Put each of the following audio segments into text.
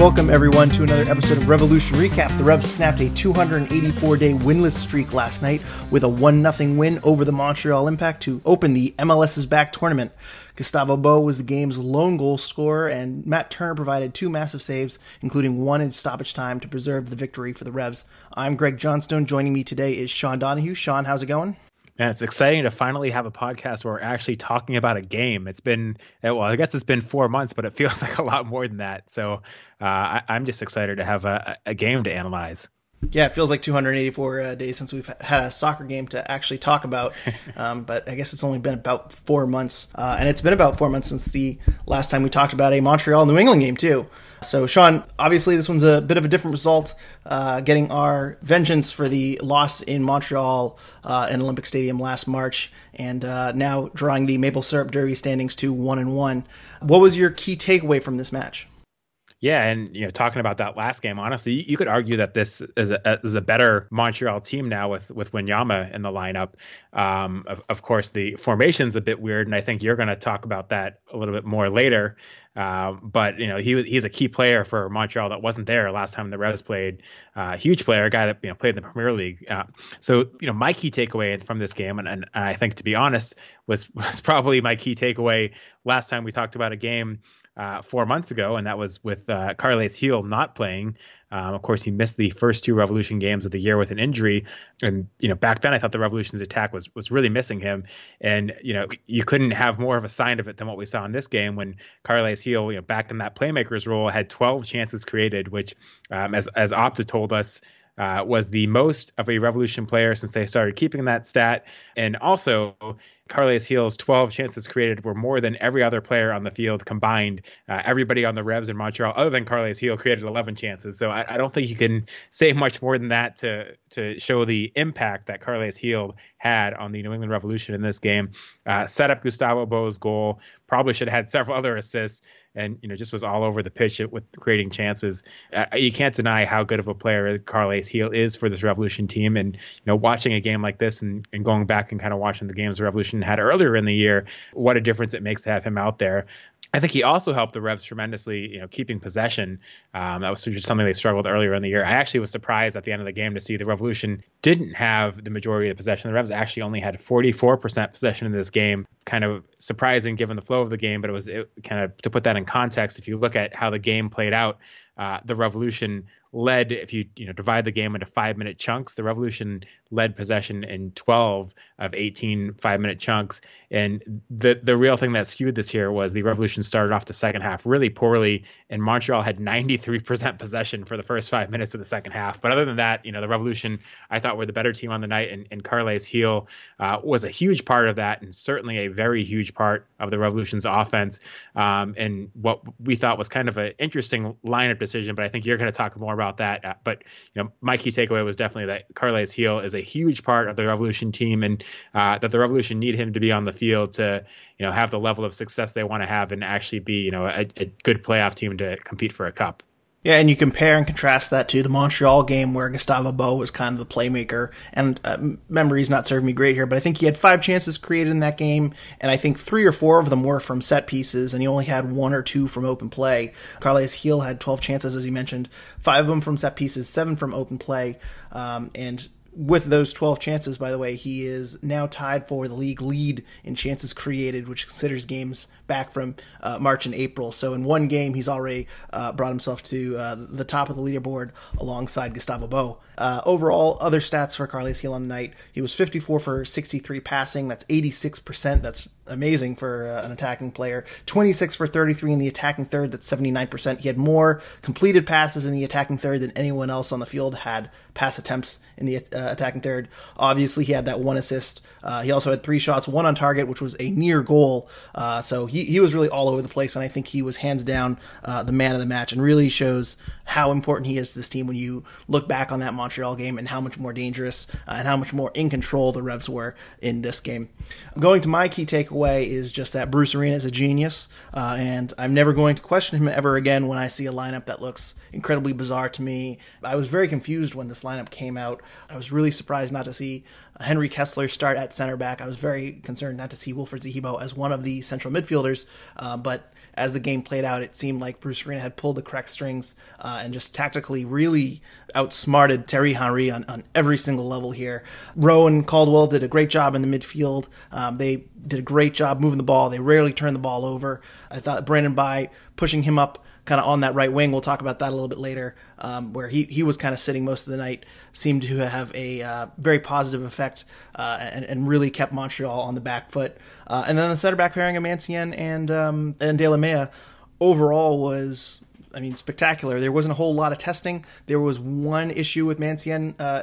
Welcome, everyone, to another episode of Revolution Recap. The Revs snapped a 284 day winless streak last night with a 1 0 win over the Montreal Impact to open the MLS Is Back tournament. Gustavo Bou was the game's lone goal scorer, and Matt Turner provided two massive saves, including one in stoppage time, to preserve the victory for the Revs. I'm Greg Johnstone. Joining me today is Sean Donahue. Sean, how's it going? And it's exciting to finally have a podcast where we're actually talking about a game. It's been, eh, well, I guess it's been four months, but it feels like a lot more than that. So uh, I, am just excited to have a, a, game to analyze. Yeah, it feels like 284 uh, days since we've had a soccer game to actually talk about. Um, but I guess it's only been about four months. Uh, and it's been about four months since the last time we talked about a Montreal New England game, too. So, Sean, obviously, this one's a bit of a different result, uh, getting our vengeance for the loss in Montreal uh, in Olympic Stadium last March, and uh, now drawing the maple syrup derby standings to one and one. What was your key takeaway from this match? Yeah, and you know, talking about that last game, honestly, you, could argue that this is a, is a better Montreal team now with with Wanyama in the lineup. Um, of, of course, the formation's a bit weird, and I think you're going to talk about that a little bit more later. Um, but you know, he he's a key player for Montreal that wasn't there last time the Revs played. Uh, huge player, a guy that you know played in the Premier League. Uh, so you know, my key takeaway from this game, and, and I think to be honest, was was probably my key takeaway last time we talked about a game uh, four months ago, and that was with uh, Carles Gil not playing. Um, of course, he missed the first two Revolution games of the year with an injury, and you know back then I thought the Revolution's attack was was really missing him, and you know you couldn't have more of a sign of it than what we saw in this game when Carles Gil, you know, back in that playmaker's role, had 12 chances created, which, um, as as Opta told us, uh, was the most of a Revolution player since they started keeping that stat. And also, Carles Gil's 12 chances created were more than every other player on the field combined. Uh, everybody on the Revs in Montreal, other than Carles Gil, created 11 chances. So I, I, don't think you can say much more than that to to show the impact that Carles Gil had on the New England Revolution in this game. Uh, set up Gustavo Bou's goal. Probably should have had several other assists and you know just was all over the pitch with creating chances. Uh, you can't deny how good of a player Carles Gil is for this Revolution team, and you know watching a game like this and, and going back and kind of watching the games the Revolution had earlier in the year, what a difference it makes to have him out there. I think he also helped the Revs tremendously, you know, keeping possession. Um, that was just something they struggled earlier in the year. I actually was surprised at the end of the game to see the Revolution didn't have the majority of the possession. The Revs actually only had 44% possession in this game. Kind of surprising given the flow of the game, but it was it, kind of to put that in context. If you look at how the game played out, uh, the Revolution led if you you know divide the game into five minute chunks the revolution led possession in 12 of 18 five minute chunks and the the real thing that skewed this here was the revolution started off the second half really poorly and montreal had 93% possession for the first five minutes of the second half but other than that you know the revolution i thought were the better team on the night and, and carles gil uh, was a huge part of that and certainly a very huge part of the revolution's offense um, and what we thought was kind of an interesting lineup decision but i think you're going to talk more about that. Uh, but you know, my key takeaway was definitely that Carles Gil is a huge part of the Revolution team, and uh, that the Revolution need him to be on the field to you know have the level of success they want to have and actually be you know a, a good playoff team to compete for a cup. Yeah, and you compare and contrast that to the Montreal game where Gustavo Bou was kind of the playmaker. And uh, memory's not serving me great here, but I think he had five chances created in that game, and I think three or four of them were from set pieces, and he only had one or two from open play. Carles Gil had 12 chances, as you mentioned, five of them from set pieces, seven from open play, um, and with those 12 chances, by the way, he is now tied for the league lead in chances created, which considers games back from uh, March and April. So in one game, he's already uh, brought himself to uh, the top of the leaderboard alongside Gustavo Bou. Uh, overall, other stats for Carles Gil on the night: he was 54 for 63 passing. That's 86 percent. That's amazing for uh, an attacking player. 26 for 33 in the attacking third. That's 79%. He had more completed passes in the attacking third than anyone else on the field had pass attempts in the uh, attacking third. Obviously, he had that one assist. Uh, he also had three shots, one on target, which was a near goal. Uh, so he, he was really all over the place, and I think he was hands down uh, the man of the match and really shows how important he is to this team when you look back on that Montreal game and how much more dangerous uh, and how much more in control the Revs were in this game. Going to my key takeaway is just that Bruce Arena is a genius, uh, and I'm never going to question him ever again when I see a lineup that looks incredibly bizarre to me. I was very confused when this lineup came out. I was really surprised not to see Henry Kessler start at center back. I was very concerned not to see Wilfried Zahibo as one of the central midfielders, uh, but as the game played out, it seemed like Bruce Arena had pulled the correct strings uh, and just tactically really outsmarted Thierry Henry on, on every single level here. Rowe and Caldwell did a great job in the midfield. Um, they did a great job moving the ball. They rarely turned the ball over. I thought Brandon Bye pushing him up kind of on that right wing. We'll talk about that a little bit later, um, where he, he was kind of sitting most of the night, seemed to have a uh, very positive effect uh, and, and really kept Montreal on the back foot. Uh, and then the center back pairing of Mancienne and um, and Delamea overall was. I mean, spectacular. There wasn't a whole lot of testing. There was one issue with Mancienne uh,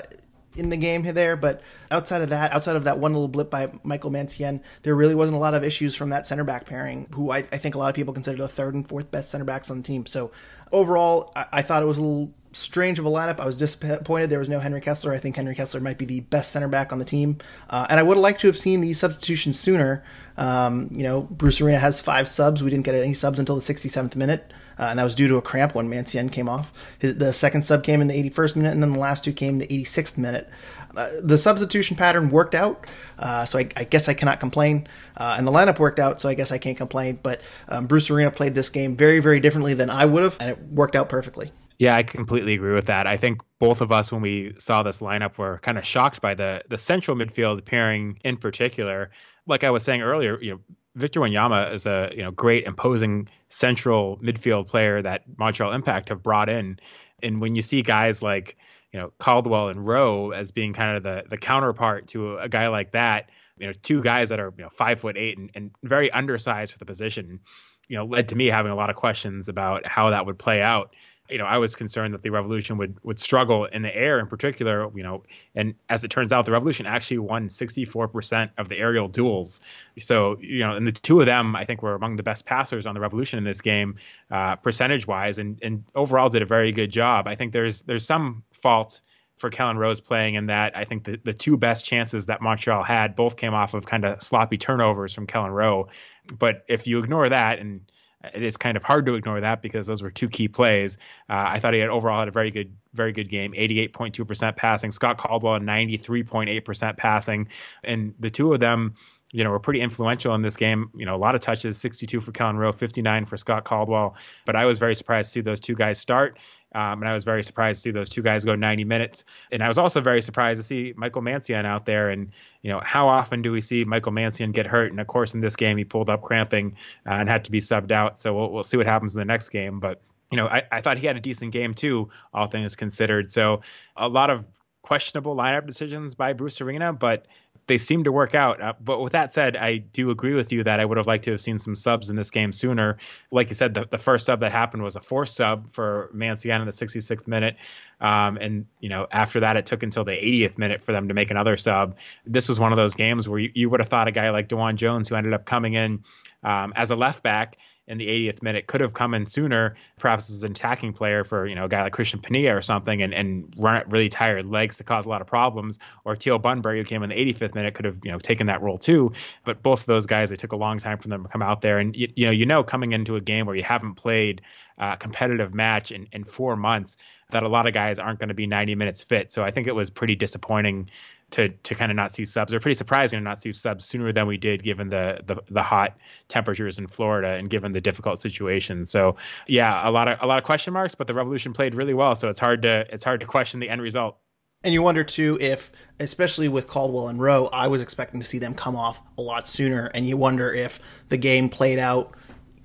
in the game there. But outside of that, outside of that one little blip by Michael Mancienne, there really wasn't a lot of issues from that center back pairing, who I, I think a lot of people consider the third and fourth best center backs on the team. So overall, I, I thought it was a little strange of a lineup. I was disappointed there was no Henry Kessler. I think Henry Kessler might be the best center back on the team, uh, and I would have liked to have seen these substitutions sooner. Um, you know, Bruce Arena has five subs. We didn't get any subs until the 67th minute uh, and that was due to a cramp when Mancienne came off. His, the second sub came in the 81st minute, and then the last two came the 86th minute. Uh, the substitution pattern worked out, uh, so I, I, guess I cannot complain. Uh, and the lineup worked out, so I guess I can't complain. But um, Bruce Arena played this game very, very differently than I would have, and it worked out perfectly. Yeah, I completely agree with that. I think both of us, when we saw this lineup, were kind of shocked by the the central midfield pairing in particular. Like I was saying earlier, you know, Victor Wanyama is a you know great imposing central midfield player that Montreal Impact have brought in, and when you see guys like you know Caldwell and Rowe as being kind of the the counterpart to a, a guy like that, you know two guys that are you know five foot eight and, and very undersized for the position, you know led to me having a lot of questions about how that would play out you know, I was concerned that the revolution would would struggle in the air in particular, you know, and as it turns out, the revolution actually won 64% of the aerial duels. So, you know, and the two of them, I think, were among the best passers on the revolution in this game, uh, percentage wise, and and overall did a very good job. I think there's there's some fault for Kelyn Rowe playing in that. I think the, the two best chances that Montreal had both came off of kind of sloppy turnovers from Kelyn Rowe. But if you ignore that and it is kind of hard to ignore that because those were two key plays. Uh, I thought he had overall had a very good, very good game. 88.2% passing. Scott Caldwell 93.8% passing, and the two of them, you know, were pretty influential in this game. You know, a lot of touches, 62 for Rowe, 59 for Scott Caldwell. But I was very surprised to see those two guys start. Um, and I was very surprised to see those two guys go 90 minutes. And I was also very surprised to see Michael Mancienne out there. And, you know, how often do we see Michael Mancienne get hurt? And of course, in this game, he pulled up cramping uh, and had to be subbed out. So we'll, we'll see what happens in the next game. But, you know, I, I thought he had a decent game too, all things considered. So a lot of questionable lineup decisions by Bruce Arena, but they seem to work out. Uh, but with that said, I do agree with you that I would have liked to have seen some subs in this game sooner. Like you said, the, the first sub that happened was a forced sub for Mancienne in the 66th minute. Um, and, you know, after that, it took until the 80th minute for them to make another sub. This was one of those games where you, you would have thought a guy like DeJuan Jones, who ended up coming in um, as a left back, in the 80th minute could have come in sooner, perhaps as an attacking player for you know a guy like Cristian Penilla or something, and, and run at really tired legs to cause a lot of problems. Or Teal Bunbury, who came in the 85th minute, could have you know taken that role too. But both of those guys, it took a long time for them to come out there, and you, you know you know coming into a game where you haven't played a competitive match in, in four months that a lot of guys aren't going to be 90 minutes fit. So I think it was pretty disappointing to to kind of not see subs, or pretty surprising to not see subs sooner than we did, given the, the the hot temperatures in Florida and given the difficult situation. So yeah, a lot of a lot of question marks, but the Revolution played really well, so it's hard to it's hard to question the end result. And you wonder too if, especially with Caldwell and Rowe, I was expecting to see them come off a lot sooner, and you wonder if the game played out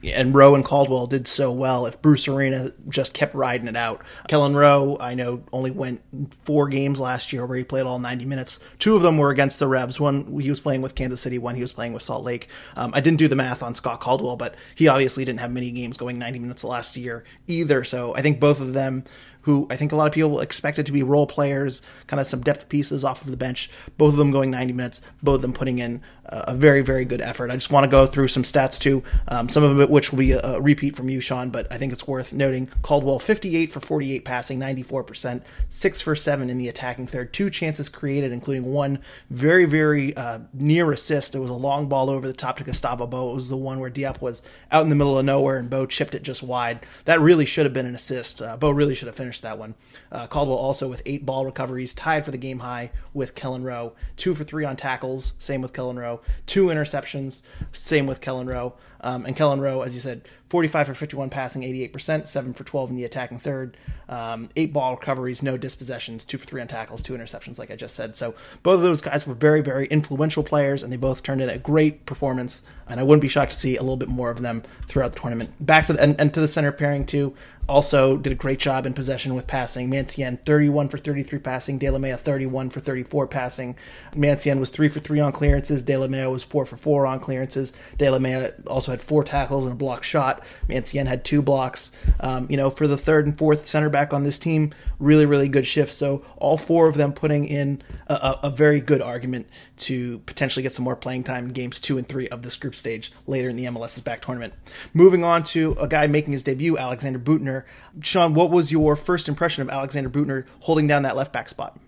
and Rowe and Caldwell did so well if Bruce Arena just kept riding it out. Kelyn Rowe, I know, only went four games last year where he played all 90 minutes. Two of them were against the Revs. One he was playing with Kansas City, one he was playing with Salt Lake. Um, I didn't do the math on Scott Caldwell, but he obviously didn't have many games going 90 minutes last year either. So I think both of them who I think a lot of people expected to be role players, kind of some depth pieces off of the bench. Both of them going 90 minutes, both of them putting in a very, very good effort. I just want to go through some stats too, um, some of it which will be a, a, repeat from you, Sean, but I think it's worth noting. Caldwell 58 for 48 passing, 94%, 6 for 7 in the attacking third, two chances created, including one very, very uh, near assist. It was a long ball over the top to Gustavo Bou. It was the one where Diop was out in the middle of nowhere and Bou chipped it just wide. That really should have been an assist. Uh, Bou really should have finished that one. Uh, Caldwell also with eight ball recoveries, tied for the game high with Kelyn Rowe. Two for three on tackles, same with Kelyn Rowe. Two interceptions, same with Kelyn Rowe. Um, and Kelyn Rowe, as you said, 45 for 51 passing, 88%, 7 for 12 in the attacking third, um, 8 ball recoveries, no dispossessions, 2 for 3 on tackles, 2 interceptions, like I just said. So both of those guys were very, very influential players, and they both turned in a great performance. And I wouldn't be shocked to see a little bit more of them throughout the tournament. Back to the, and, and to the center pairing, too also did a great job in possession with passing. Mancienne 31 for 33 passing, Delamea 31 for 34 passing. Mancienne was 3 for 3 on clearances, Delamea was 4 for 4 on clearances. Delamea also had 4 tackles and a block shot. Mancienne had 2 blocks. Um, you know, for the third and fourth center back on this team, really, really good shift. So all four of them putting in a, a, a very good argument to potentially get some more playing time in games 2 and 3 of this group stage later in the MLS Is Back tournament. Moving on to a guy making his debut, Alexander Büttner. Sean, what was your first impression of Alexander Büttner holding down that left back spot?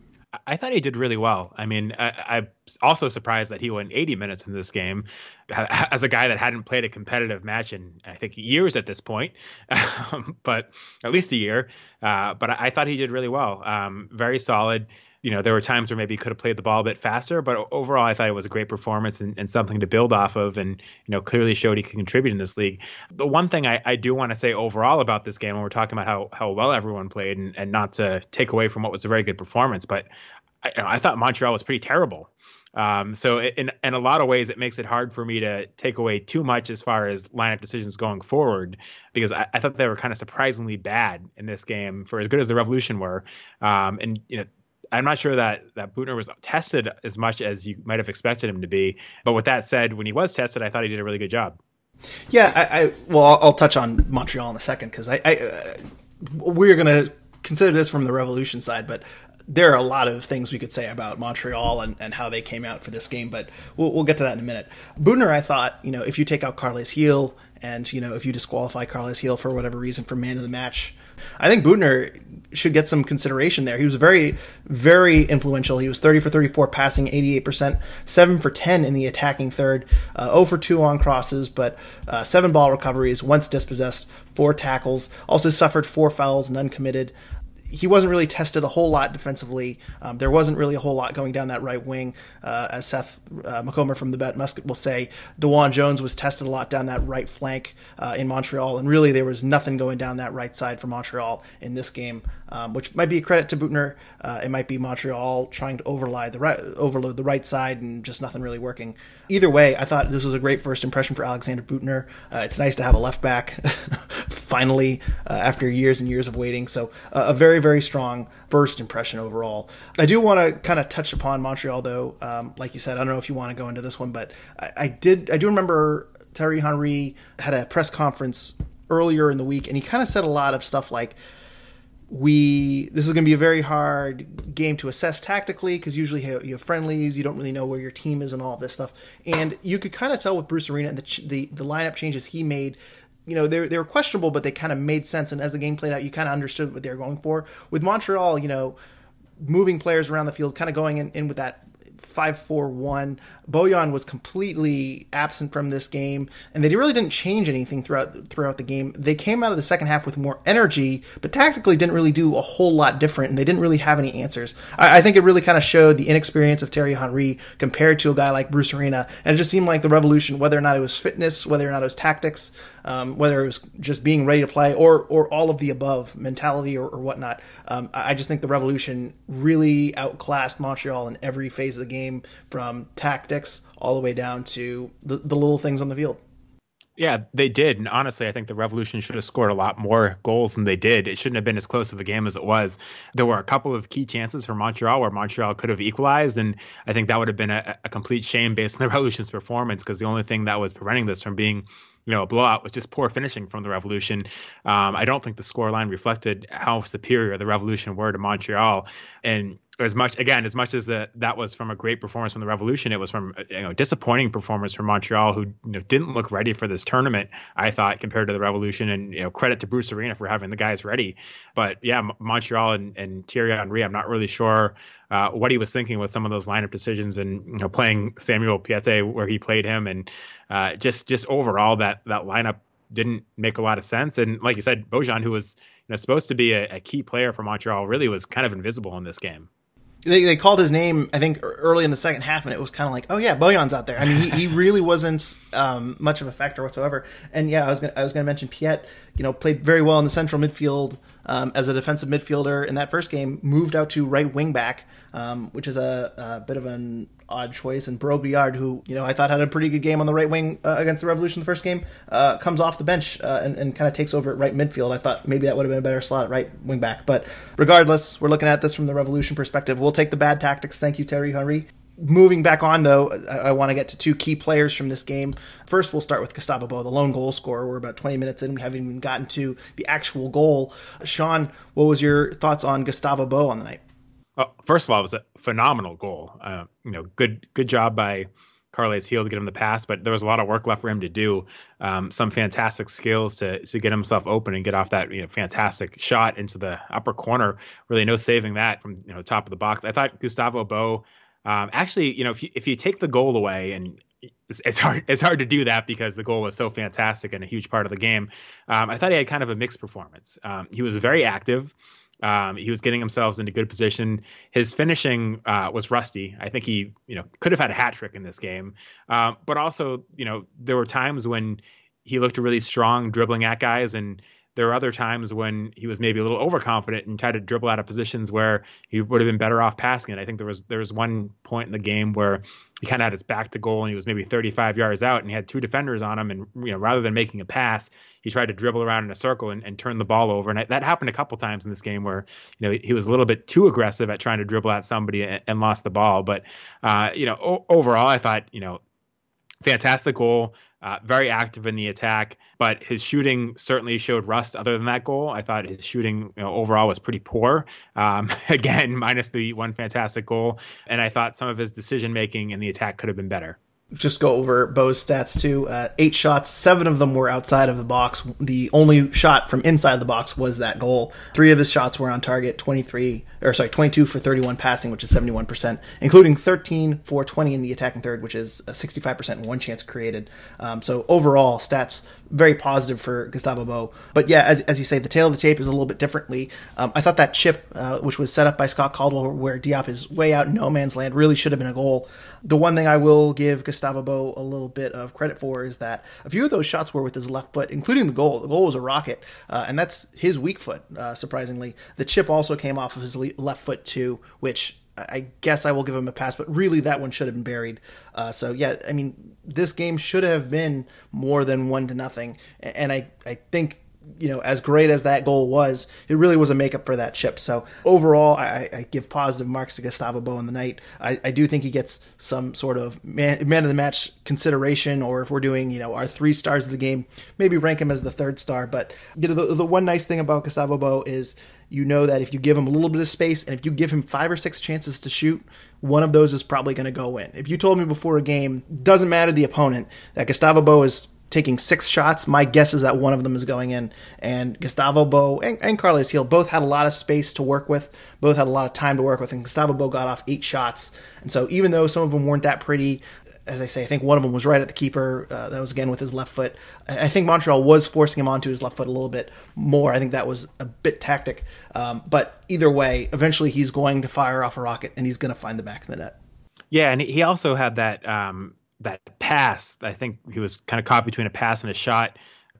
I thought he did really well. I mean, I, am also surprised that he went 80 minutes in this game as a guy that hadn't played a competitive match in, I think, years at this point, but at least a year. Uh, but I, I, thought he did really well. Um, very solid you know, there were times where maybe he could have played the ball a bit faster, but overall, I thought it was a great performance and, and something to build off of, and you know, clearly showed he can contribute in this league. The one thing I, I do want to say overall about this game, when we're talking about how how well everyone played, and, and not to take away from what was a very good performance, but I, I thought Montreal was pretty terrible. Um, so in in a lot of ways, it makes it hard for me to take away too much as far as lineup decisions going forward, because I, I thought they were kind of surprisingly bad in this game for as good as the Revolution were. Um, and you know, I'm not sure that that Büttner was tested as much as you might have expected him to be. But with that said, when he was tested, I thought he did a really good job. Yeah, I, I well, I'll, I'll, touch on Montreal in a second because I, I uh, we're going to consider this from the Revolution side, but there are a lot of things we could say about Montreal and, and how they came out for this game, but we'll, we'll get to that in a minute. Büttner, I thought, you know, if you take out Carles Gil and, you know, if you disqualify Carles Gil for whatever reason for man of the match, I think Büttner should get some consideration there. He was very, very influential. He was 30 for 34 passing, 88%, 7 for 10 in the attacking third, uh, 0 for 2 on crosses, but uh, 7 ball recoveries, once dispossessed, 4 tackles, also suffered 4 fouls, none committed he wasn't really tested a whole lot defensively. Um, there wasn't really a whole lot going down that right wing, uh, as Seth uh, Macomber from the Bent Musket will say. DeJuan Jones was tested a lot down that right flank uh, in Montreal, and really there was nothing going down that right side for Montreal in this game, um, which might be a credit to Büttner. Uh, it might be Montreal trying to overload the right, overload the right side and just nothing really working. Either way, I thought this was a great first impression for Alexander Büttner. Uh, it's nice to have a left back finally uh, after years and years of waiting. So a very very strong first impression overall. I do want to kind of touch upon Montreal, though. Um, like you said, I don't know if you want to go into this one, but I, I did. I do remember Thierry Henry had a press conference earlier in the week, and he kind of said a lot of stuff like we this is going to be a very hard game to assess tactically because usually you have friendlies you don't really know where your team is and all this stuff and you could kind of tell with bruce arena and the, the, the lineup changes he made you know, they they were questionable, but they kind of made sense. And as the game played out, you kind of understood what they were going for. With Montreal, you know, moving players around the field, kind of going in, in with that five four one. Bojan was completely absent from this game, and they really didn't change anything throughout throughout the game. They came out of the second half with more energy, but tactically didn't really do a whole lot different, and they didn't really have any answers. I, I think it really kind of showed the inexperience of Thierry Henry compared to a guy like Bruce Arena, and it just seemed like the revolution, whether or not it was fitness, whether or not it was tactics, um, whether it was just being ready to play or or all of the above mentality or, or whatnot. Um, I just think the Revolution really outclassed Montreal in every phase of the game, from tactics all the way down to the, the little things on the field. Yeah, they did. And honestly, I think the Revolution should have scored a lot more goals than they did. It shouldn't have been as close of a game as it was. There were a couple of key chances for Montreal where Montreal could have equalized. And I think that would have been a, a complete shame based on the Revolution's performance because the only thing that was preventing this from being you know a blowout was just poor finishing from the Revolution. Um, I don't think the scoreline reflected how superior the Revolution were to Montreal, and as much again as much as uh, that was from a great performance from the Revolution, it was from you know disappointing performance from Montreal, who you know didn't look ready for this tournament. I thought compared to the Revolution, and you know credit to Bruce Arena for having the guys ready. But yeah, M- Montreal and, and Thierry Henry, I'm not really sure uh, what he was thinking with some of those lineup decisions, and you know playing Samuel Piette where he played him, and uh, just just overall that that lineup didn't make a lot of sense. And like you said, Bojan, who was you know supposed to be a, a key player for Montreal, really was kind of invisible in this game they, they called his name, I think, early in the second half, and it was kind of like, oh yeah, Bojan's out there. I mean, he, he really wasn't um, much of a factor whatsoever. And yeah, I was gonna, I was going to mention Piette. You know, played very well in the central midfield um, as a defensive midfielder in that first game. Moved out to right wing back, um, which is a, a, bit of an odd choice. And Brault-Guillard, who you know I thought had a pretty good game on the right wing uh, against the Revolution the first game, uh, comes off the bench uh, and, and kind of takes over at right midfield. I thought maybe that would have been a better slot at right wing back. But regardless, we're looking at this from the Revolution perspective. We'll take the bad tactics. Thank you, Thierry Henry. Moving back on, though, I, I want to get to two key players from this game. First, we'll start with Gustavo Bou, the lone goal scorer. We're about 20 minutes in. We haven't even gotten to the actual goal. Sean, what was your thoughts on Gustavo Bou on the night? Well, first of all, it was a phenomenal goal. Uh, you know, good good job by Carles Gil to get him the pass, but there was a lot of work left for him to do. Um, some fantastic skills to to get himself open and get off that you know fantastic shot into the upper corner. Really, no saving that from you know top of the box. I thought Gustavo Bou. Um, actually, you know, if you if you take the goal away and it's, it's, hard it's hard to do that because the goal was so fantastic and a huge part of the game. Um, I thought he had kind of a mixed performance. Um, he was very active. Um, he was getting himself into good position. His finishing uh, was rusty. I think he, you know, could have had a hat trick in this game. Um, but also, you know, there were times when he looked really strong dribbling at guys, and there were other times when he was maybe a little overconfident and tried to dribble out of positions where he would have been better off passing it. I think there was there was one point in the game where he kind of had his back to goal and he was maybe 35 yards out and he had two defenders on him and you know rather than making a pass, he tried to dribble around in a circle and, and turn the ball over. And that happened a couple times in this game where you know he was a little bit too aggressive at trying to dribble at somebody and, and lost the ball. But uh, you know o- overall, I thought you know fantastic goal uh, very active in the attack, but his shooting certainly showed rust. Other than that goal, I thought his shooting you know, overall was pretty poor. Um, again, minus the one fantastic goal, and I thought some of his decision making in the attack could have been better just go over Bou's stats too. Uh, eight shots, seven of them were outside of the box. The only shot from inside the box was that goal. Three of his shots were on target. Twenty three, or sorry, twenty two for thirty one passing, which is seventy one percent, including thirteen for twenty in the attacking third, which is sixty five percent one chance created. Um, so overall stats very positive for Gustavo Bou. But yeah, as, as you say, the tail of the tape is a little bit differently. Um, I thought that chip, uh, which was set up by Scott Caldwell, where Diop is way out in no man's land, really should have been a goal. The one thing I will give Gustavo Bou a little bit of credit for is that a few of those shots were with his left foot, including the goal. The goal was a rocket, uh, and that's his weak foot, uh, surprisingly. The chip also came off of his left foot, too, which I guess I will give him a pass, but really that one should have been buried. Uh, so yeah, I mean, this game should have been more than one to nothing, and I I think you know as great as that goal was, it really was a makeup for that chip. So overall, I, I give positive marks to Gustavo Bou in the night. I, I do think he gets some sort of man, man of the match consideration, or if we're doing you know our three stars of the game, maybe rank him as the third star. But you know the, the one nice thing about Gustavo Bou is you know that if you give him a little bit of space and if you give him five or six chances to shoot, one of those is probably going to go in. If you told me before a game, doesn't matter the opponent, that Gustavo Bou is taking six shots, my guess is that one of them is going in. And Gustavo Bou and, and Carles Gil both had a lot of space to work with, both had a lot of time to work with, and Gustavo Bou got off eight shots. And so even though some of them weren't that pretty, as I say, I think one of them was right at the keeper. Uh, that was again with his left foot. I think Montreal was forcing him onto his left foot a little bit more. I think that was a bit tactic. Um, but either way, eventually he's going to fire off a rocket and he's going to find the back of the net. Yeah, and he also had that um, that pass. I think he was kind of caught between a pass and a shot.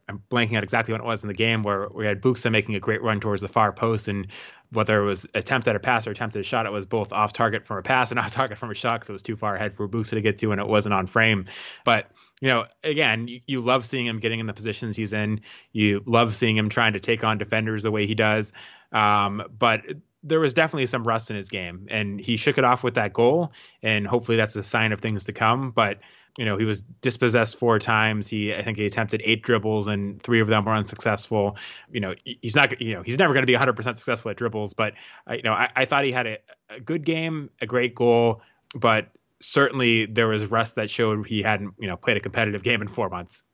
I'm blanking out exactly what it was in the game where we had Buksa making a great run towards the far post, and whether it was attempt at a pass or attempted a shot, it was both off target from a pass and off target from a shot because it was too far ahead for Buksa to get to, and it wasn't on frame. But you know, again, you, you, love seeing him getting in the positions he's in. You love seeing him trying to take on defenders the way he does. Um, but there was definitely some rust in his game, and he shook it off with that goal, and hopefully that's a sign of things to come. But you know, he was dispossessed four times. He, I think, he attempted eight dribbles, and three of them were unsuccessful. You know, he's not, you know, he's never going to be 100% successful at dribbles. But uh, you know, I, I thought he had a, a good game, a great goal, but certainly there was rust that showed he hadn't, you know, played a competitive game in four months.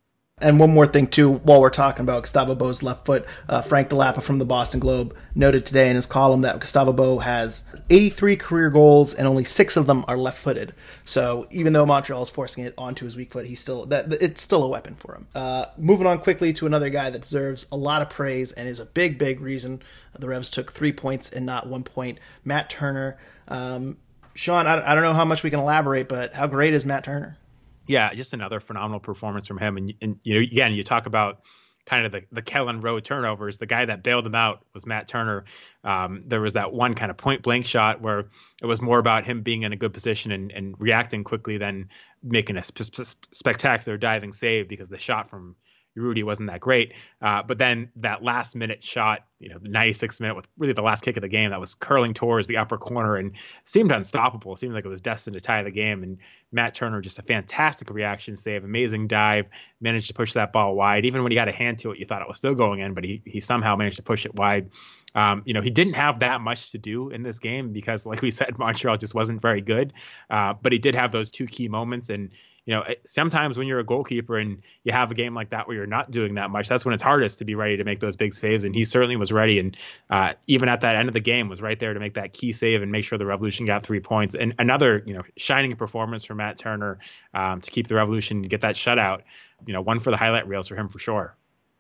And one more thing too, while we're talking about Gustavo Bou's left foot, uh, Frank Dell'Apa from the Boston Globe noted today in his column that Gustavo Bou has 83 career goals and only six of them are left-footed. So even though Montreal is forcing it onto his weak foot, he's still that it's still a weapon for him. Uh, moving on quickly to another guy that deserves a lot of praise and is a big, big reason the Revs took three points and not one point. Matt Turner. Um, Sean, I, I don't know how much we can elaborate, but how great is Matt Turner? Yeah, just another phenomenal performance from him. And, and you know, again, you talk about kind of the, the Kelyn Rowe turnovers. The guy that bailed him out was Matt Turner. Um, there was that one kind of point blank shot where it was more about him being in a good position and, and reacting quickly than making a sp- spectacular diving save because the shot from Urruti wasn't that great. Uh, but then that last minute shot, you know, the 96th minute with really the last kick of the game that was curling towards the upper corner and seemed unstoppable. It seemed like it was destined to tie the game. And Matt Turner, just a fantastic reaction save, amazing dive, managed to push that ball wide. Even when he got a hand to it, you thought it was still going in, but he, he somehow managed to push it wide. Um, you know, he didn't have that much to do in this game because, like we said, Montreal just wasn't very good. Uh, but he did have those two key moments. And you know, sometimes when you're a goalkeeper and you have a game like that where you're not doing that much, that's when it's hardest to be ready to make those big saves. And he certainly was ready. And uh, even at that end of the game, was right there to make that key save and make sure the Revolution got three points. And another, you know, shining performance from Matt Turner um, to keep the Revolution get that shutout. You know, one for the highlight reels for him for sure.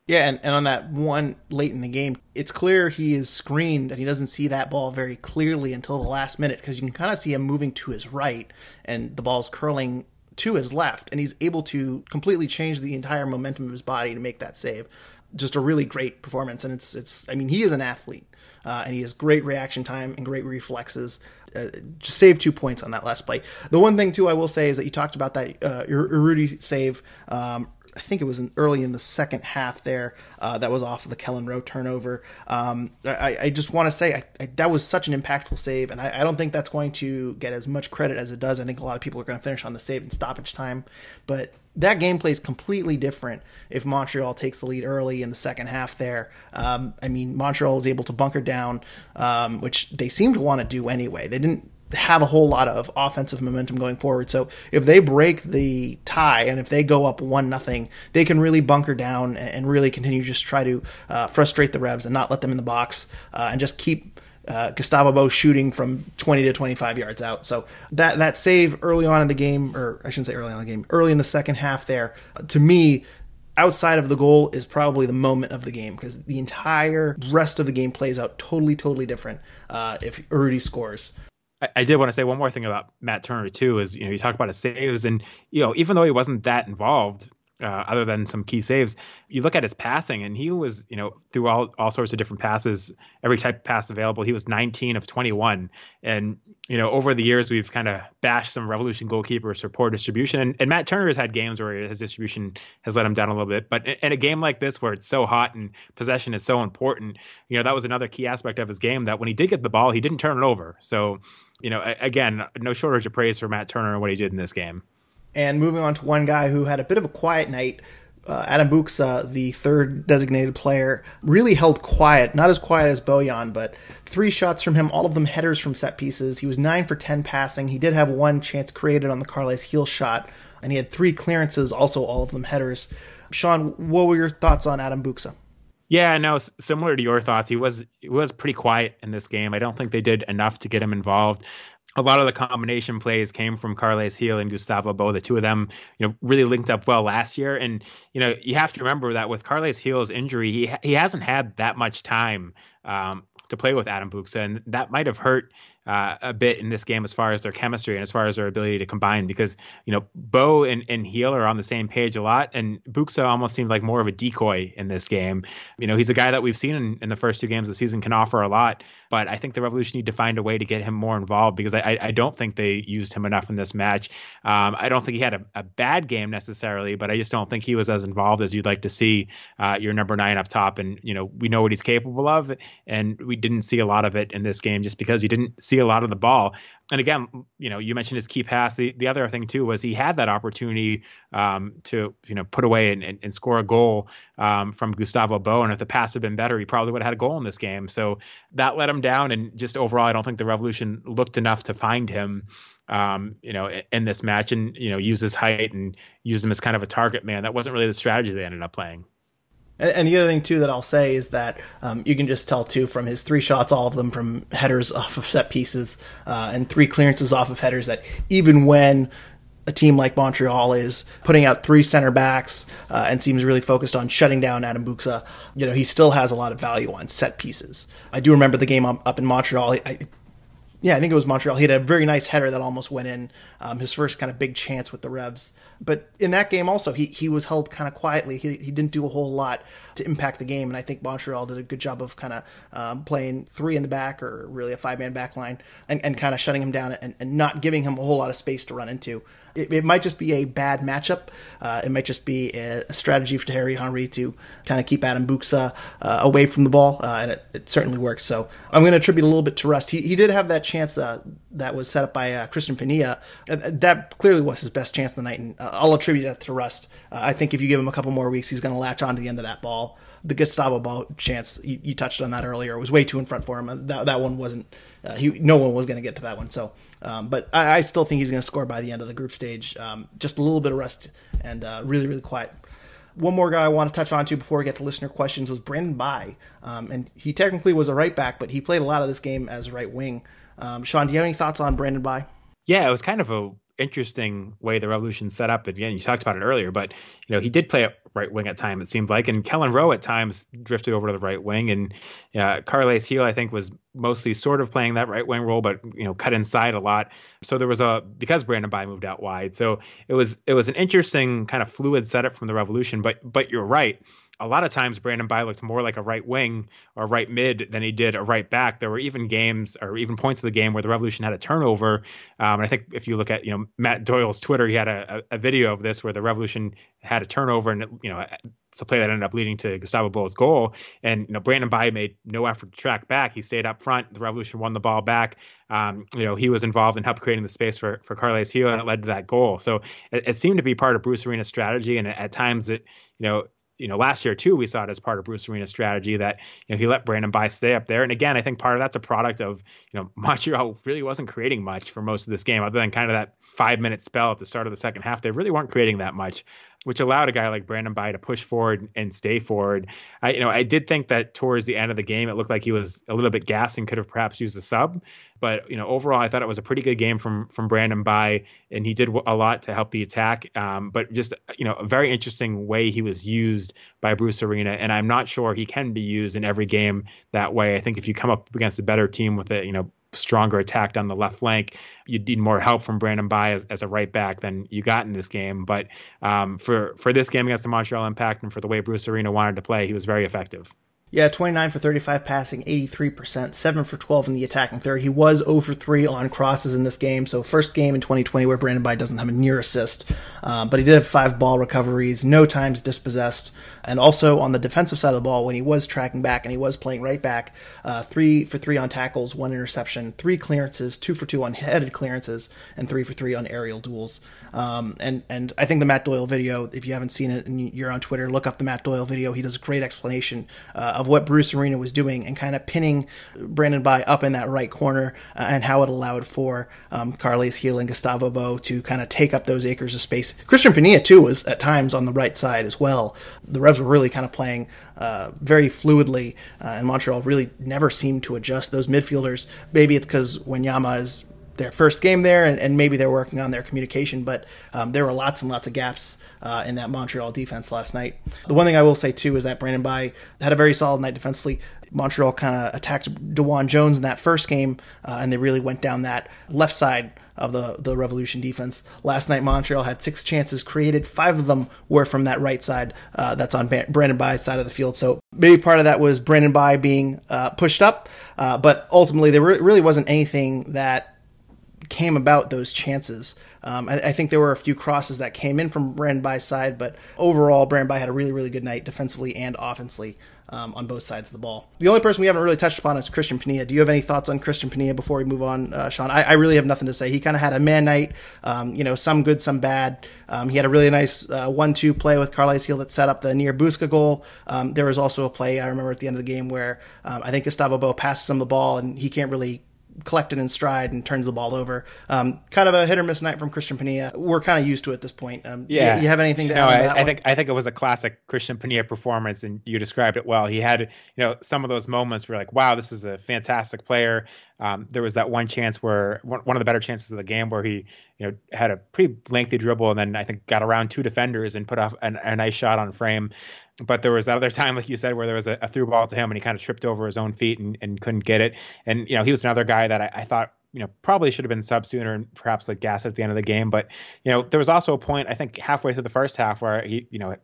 Yeah, and, and on that one late in the game, it's clear he is screened and he doesn't see that ball very clearly until the last minute because you can kind of see him moving to his right and the ball's curling to his left, and he's able to completely change the entire momentum of his body to make that save. Just a really great performance, and it's it's. I mean, he is an athlete, uh, and he has great reaction time and great reflexes. Uh, just save two points on that last play. The one thing too I will say is that you talked about that uh, Urruti save um, I think it was in, early in the second half there. Uh, that was off of the Kelyn Rowe turnover. Um, I, I, just want to say I, I, that was such an impactful save, and I, don't think that's going to get as much credit as it does. I think a lot of people are going to finish on the save and stoppage time, but that gameplay is completely different if Montreal takes the lead early in the second half. There, um, I mean, Montreal is able to bunker down, um, which they seem to want to do anyway. They didn't have a whole lot of offensive momentum going forward. So if they break the tie and if they go up one nothing, they can really bunker down and really continue just try to uh, frustrate the Revs and not let them in the box uh, and just keep uh, Gustavo Bou shooting from 20 to 25 yards out. So that that save early on in the game, or I shouldn't say early on in the game, early in the second half there, to me. Outside of the goal is probably the moment of the game because the entire rest of the game plays out totally, totally different uh, if Urruti scores. I, did want to say one more thing about Matt Turner too. Is you know you talk about his saves, and you know even though he wasn't that involved, uh, other than some key saves. You look at his passing, and he was, you know, through all, all sorts of different passes, every type of pass available. He was 19 of 21. And, you know, over the years, we've kind of bashed some Revolution goalkeepers for poor distribution. And, and, Matt Turner has had games where his distribution has let him down a little bit. But in, in a game like this, where it's so hot and possession is so important, you know, that was another key aspect of his game that when he did get the ball, he didn't turn it over. So, you know, again, no shortage of praise for Matt Turner and what he did in this game. And moving on to one guy who had a bit of a quiet night, uh, Adam Buksa, the third designated player, really held quiet. Not as quiet as Bojan, but three shots from him, all of them headers from set pieces. He was 9 for 10 passing. He did have one chance created on the Carles Gil shot, and he had three clearances, also all of them headers. Sean, what were your thoughts on Adam Buksa? Yeah, no, similar to your thoughts, he was he was pretty quiet in this game. I don't think they did enough to get him involved a lot of the combination plays came from Carles Gil and Gustavo Bou. The two of them, you know, really linked up well last year. And you know, you have to remember that with Carles Gil's injury, he he hasn't had that much time um, to play with Adam Buksa, and that might have hurt uh, a bit in this game as far as their chemistry and as far as their ability to combine because you know Bou and, and Gil are on the same page a lot, and Buksa almost seems like more of a decoy in this game. You know, he's a guy that we've seen in, in the first two games of the season can offer a lot, but I think the Revolution need to find a way to get him more involved because I, I don't think they used him enough in this match. Um, I don't think he had a, a, bad game necessarily, but I just don't think he was as involved as you'd like to see uh, your number nine up top. And you know, we know what he's capable of, and we didn't see a lot of it in this game just because he didn't see a lot of the ball. And again, you know, you mentioned his key pass. The, the other thing too was he had that opportunity um, to you know put away and, and, and score a goal um, from Gustavo Bou, and if the pass had been better, he probably would have had a goal in this game. So that let him down, and just overall, I don't think the Revolution looked enough to find him um, you know, in this match and, you know, use his height and use him as kind of a target man. That wasn't really the strategy they ended up playing. And the other thing too that I'll say is that um, you can just tell too from his three shots, all of them from headers off of set pieces, uh, and three clearances off of headers. That even when a team like Montreal is putting out three center backs uh, and seems really focused on shutting down Adam Buksa, you know he still has a lot of value on set pieces. I do remember the game up in Montreal. I, yeah, I think it was Montreal. He had a very nice header that almost went in. Um, his first kind of big chance with the Revs. But in that game also, he, he was held kind of quietly. He, he didn't do a whole lot to impact the game. And I think Montreal did a good job of kind of um, playing three in the back or really a five man back line and, and kind of shutting him down and, and not giving him a whole lot of space to run into it, it might just be a bad matchup. Uh, it might just be a, a, strategy for Thierry Henry to kind of keep Adam Buksa uh, away from the ball, uh, and it, it, certainly worked. So I'm going to attribute a little bit to rust. He, he did have that chance uh, that was set up by uh, Cristian. Uh, that clearly was his best chance of the night, and I'll attribute that to rust. I think if you give him a couple more weeks, he's going to latch on to the end of that ball the Gustavo ball chance you, you, touched on that earlier was way too in front for him. That that one wasn't. Uh, he no one was going to get to that one. So, um, but I, I, still think he's going to score by the end of the group stage. Um, just a little bit of rest and uh, really really quiet. One more guy I want to touch on to before we get to listener questions was Brandon Bye, um, and he technically was a right back, but he played a lot of this game as right wing. Um, Sean, do you have any thoughts on Brandon Bye? Yeah, it was kind of a interesting way the revolution set up. Again, you talked about it earlier, but you know he did play at right wing at time. It seemed like, and Kelyn Rowe at times drifted over to the right wing, and uh, Carles Gil I think was mostly sort of playing that right wing role, but you know cut inside a lot. So there was a because Brandon Bye moved out wide. So it was it was an interesting kind of fluid setup from the revolution. But but you're right a lot of times Brandon Bye looked more like a right wing or right mid than he did a right back. There were even games or even points of the game where the Revolution had a turnover. Um, and I think if you look at you know Matt Doyle's Twitter, he had a, a, video of this where the Revolution had a turnover and you know it's a play that ended up leading to Gustavo Bou's goal. And you know Brandon Bye made no effort to track back. He stayed up front. The Revolution won the ball back. Um, you know he was involved in helped creating the space for for Carles Gil, and it led to that goal. So it, it seemed to be part of Bruce Arena's strategy. And at times it you know you know, last year too, we saw it as part of Bruce Arena's strategy that you know he let Brandon Bye stay up there. And again, I think part of that's a product of you know Montreal really wasn't creating much for most of this game, other than kind of that five minute spell at the start of the second half. They really weren't creating that much which allowed a guy like Brandon Bye to push forward and stay forward. I, you know, I did think that towards the end of the game, it looked like he was a little bit gassed and could have perhaps used a sub. But you know, overall, I thought it was a pretty good game from from Brandon Bye, and he did a lot to help the attack. Um, but just you know, a very interesting way he was used by Bruce Arena, and I'm not sure he can be used in every game that way. I think if you come up against a better team with a you know stronger attack on the left flank. You'd need more help from Brandon Bye as, as a right back than you got in this game. But um, for for this game against the Montreal Impact and for the way Bruce Arena wanted to play, he was very effective. Yeah, 29 for 35 passing, 83%, 7 for 12 in the attacking third. He was over 3 on crosses in this game. So, first game in 2020 where Brandon Bye doesn't have a near assist. Um, but he did have five ball recoveries, no times dispossessed. And also on the defensive side of the ball, when he was tracking back and he was playing right back, uh, 3 for 3 on tackles, 1 interception, 3 clearances, 2 for 2 on headed clearances, and 3 for 3 on aerial duels. Um, and and I think the Matt Doyle video, if you haven't seen it and you're on Twitter, look up the Matt Doyle video. He does a great explanation uh, of what Bruce Arena was doing and kind of pinning Brandon Bye up in that right corner uh, and how it allowed for um, Carles Gil and Gustavo Bou to kind of take up those acres of space. Cristian Penilla too was at times on the right side as well. The Revs were really kind of playing uh, very fluidly, uh, and Montreal really never seemed to adjust those midfielders. Maybe it's because Wanyama is their first game there, and, and maybe they're working on their communication. But um, there were lots and lots of gaps uh, in that Montreal defense last night. The one thing I will say too is that Brandon Bye had a very solid night defensively. Montreal kind of attacked DeJuan Jones in that first game, uh, and they really went down that left side of the, the Revolution defense. Last night, Montreal had six chances created. Five of them were from that right side uh, that's on Brandon Bye's side of the field. So maybe part of that was Brandon Bye being uh, pushed up, uh, but ultimately there re- really wasn't anything that came about those chances. Um, I, I, think there were a few crosses that came in from Brandon Bye's side, but overall, Brandon Bye had a really, really good night defensively and offensively um, on both sides of the ball. The only person we haven't really touched upon is Cristian Penilla. Do you have any thoughts on Cristian Penilla before we move on, uh, Sean? I, I, really have nothing to say. He kind of had a man night, um, you know, some good, some bad. Um, he had a really nice uh, one-two play with Carles Gil that set up the near Buksa goal. Um, there was also a play I remember at the end of the game where um, I think Gustavo Bou passes him the ball and he can't really collected in stride and turns the ball over. Um, kind of a hit or miss night from Cristian Penilla. We're kind of used to it at this point. Um, yeah, you, you, have anything to no, add? I, I think I think it was a classic Cristian Penilla performance, and you described it well. He had you know some of those moments where like, wow, this is a fantastic player. Um, there was that one chance where one, one of the better chances of the game where he you know had a pretty lengthy dribble and then I think got around two defenders and put off an, a nice shot on frame but there was that other time, like you said, where there was a, a through ball to him and he kind of tripped over his own feet and, and couldn't get it. And you know, he was another guy that I, I thought you know probably should have been sub sooner and perhaps like gas at the end of the game. But you know, there was also a point I think halfway through the first half where he, you know,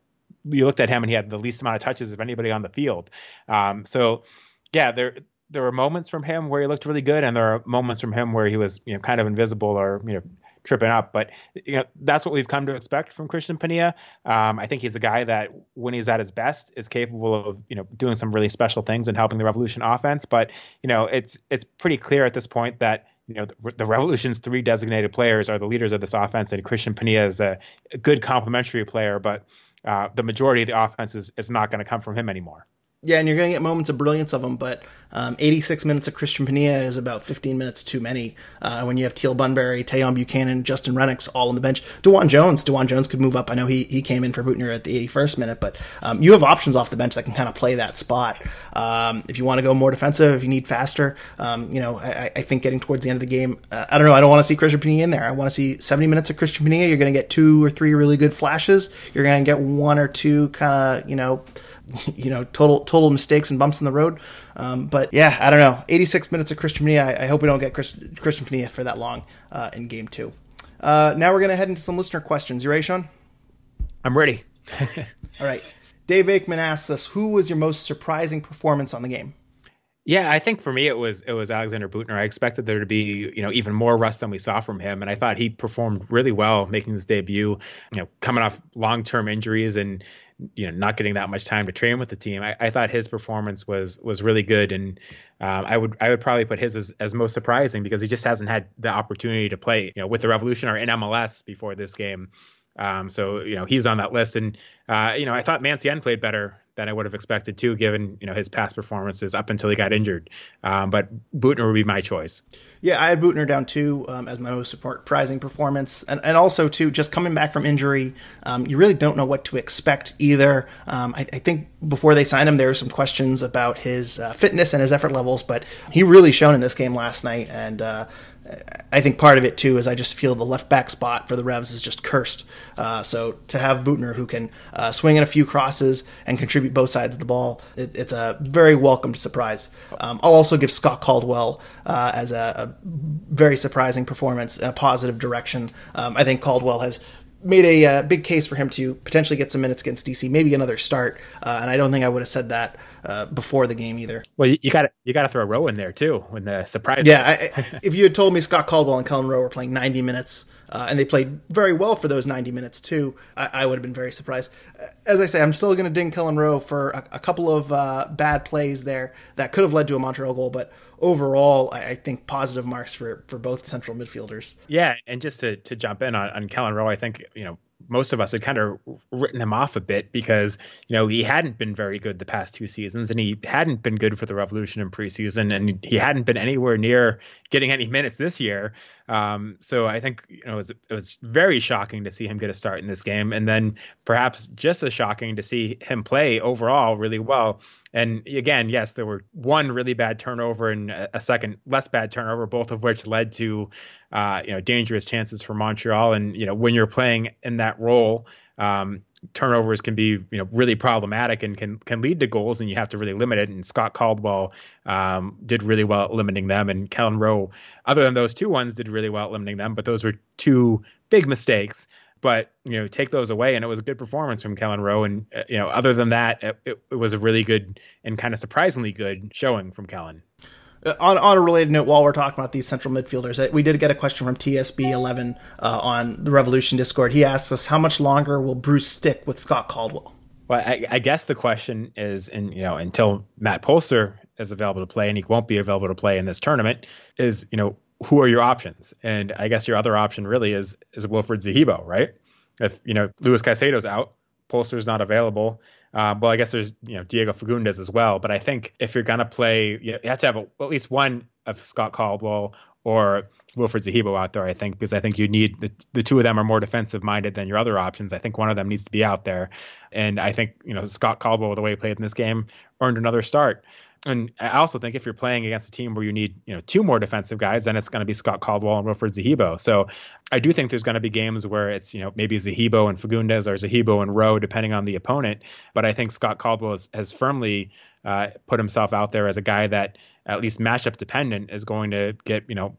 you looked at him and he had the least amount of touches of anybody on the field. Um, so yeah, there there were moments from him where he looked really good, and there are moments from him where he was you know kind of invisible or you know tripping up. But you know that's what we've come to expect from Cristian Penilla. Um, I think he's a guy that when he's at his best is capable of you know doing some really special things and helping the Revolution offense. But you know it's it's pretty clear at this point that you know the, the, Revolution's three designated players are the leaders of this offense, and Cristian Penilla is a, a good complementary player, but uh, the majority of the offense is, is not going to come from him anymore. Yeah, and you're going to get moments of brilliance of them, but um, 86 minutes of Cristian Penilla is about 15 minutes too many. Uh, when you have Teal Bunbury, Tajon Buchanan, Justin Rennicks all on the bench. DeJuan Jones, DeJuan Jones could move up. I know he, he came in for Büttner at the 81st minute, but um, you have options off the bench that can kind of play that spot. Um, if you want to go more defensive, if you need faster, um, you know, I, I, think getting towards the end of the game, uh, I don't know, I don't want to see Cristian Penilla in there. I want to see 70 minutes of Cristian Penilla. You're going to get two or three really good flashes. You're going to get one or two kind of, you know, you know, total total mistakes and bumps in the road. Um, but yeah, I don't know. 86 minutes of Cristian Penilla. I, I hope we don't get Chris, Cristian Penilla for that long uh, in game two. Uh, now we're going to head into some listener questions. You ready, Sean? I'm ready. All right. Dave Aikman asks us, who was your most surprising performance on the game? Yeah, I think for me it was it was Alexander Büttner. I expected there to be you know even more rust than we saw from him, and I thought he performed really well making his debut. You know, coming off long term injuries and you know not getting that much time to train with the team. I, I thought his performance was was really good, and um, I would I would probably put his as, as most surprising because he just hasn't had the opportunity to play you know with the Revolution or in MLS before this game. Um, so you know he's on that list, and uh, you know I thought Mancienne played better than I would have expected too, given you know his past performances up until he got injured. Um, but Büttner would be my choice. Yeah, I had Büttner down too um, as my most surprising performance, and and also too just coming back from injury, um, you really don't know what to expect either. Um, I, I, think before they signed him, there were some questions about his uh, fitness and his effort levels, but he really shone in this game last night, and uh, I think part of it too is I just feel the left back spot for the Revs is just cursed. Uh, so to have Büttner who can uh, swing in a few crosses and contribute both sides of the ball, it, it's a very welcomed surprise. Um, I'll also give Scott Caldwell uh, as a, a, very surprising performance in a positive direction. Um, I think Caldwell has made a uh, big case for him to potentially get some minutes against DC, maybe another start. Uh, and I don't think I would have said that uh, before the game either. Well, you got you got to throw Rowe in there too when the surprise. Yeah, I, if you had told me Scott Caldwell and Kelyn Rowe were playing 90 minutes. Uh, and they played very well for those 90 minutes too. I, I would have been very surprised. As I say, I'm still going to ding Kelyn Rowe for a, a couple of uh, bad plays there that could have led to a Montreal goal, but overall, I, I, think positive marks for for both central midfielders. Yeah, and just to to jump in on, on Kelyn Rowe, I think you know most of us had kind of written him off a bit because you know he hadn't been very good the past two seasons and he hadn't been good for the revolution in preseason and he hadn't been anywhere near getting any minutes this year um, so i think you know it was, it was very shocking to see him get a start in this game and then perhaps just as shocking to see him play overall really well and again, yes, there were one really bad turnover and a second less bad turnover, both of which led to uh, you know dangerous chances for Montreal. And you know when you're playing in that role, um, turnovers can be you know really problematic and can can lead to goals and you have to really limit it. And Scott Caldwell um, did really well at limiting them and Kelyn Rowe other than those two ones did really well at limiting them but those were two big mistakes. But you know take those away and it was a good performance from Kelyn Rowe and uh, you know other than that it, it, was a really good and kind of surprisingly good showing from uh, on, on a related note, while we're talking about these central midfielders, uh, we did get a question from TSB11 uh, on the Revolution Discord. He asks us, how much longer will Bruce stick with Scott Caldwell? Well, I, I guess the question is, and you know, until Matt Polster is available to play, and he won't be available to play in this tournament, is you know, who are your options? And I guess your other option really is is Wilfried Zahibo, right? If you know Luis Caicedo's out, Polster's not available. Um, well, I guess there's you know Diego Fagundez as well, but I think if you're gonna play, you have to have a, at least one of Scott Caldwell or Wilfried Zahibo out there. I think because I think you need the, the two of them are more defensive minded than your other options. I think one of them needs to be out there, and I think you know Scott Caldwell, the way he played in this game, earned another start. And I also think if you're playing against a team where you need, you know, two more defensive guys, then it's going to be Scott Caldwell and Wilfried Zahibo. So I do think there's going to be games where it's, you know, maybe Zahibo and Fagundez or Zahibo and Rowe, depending on the opponent. But I think Scott Caldwell has, has firmly uh, put himself out there as a guy that, at least matchup dependent, is going to get, you know,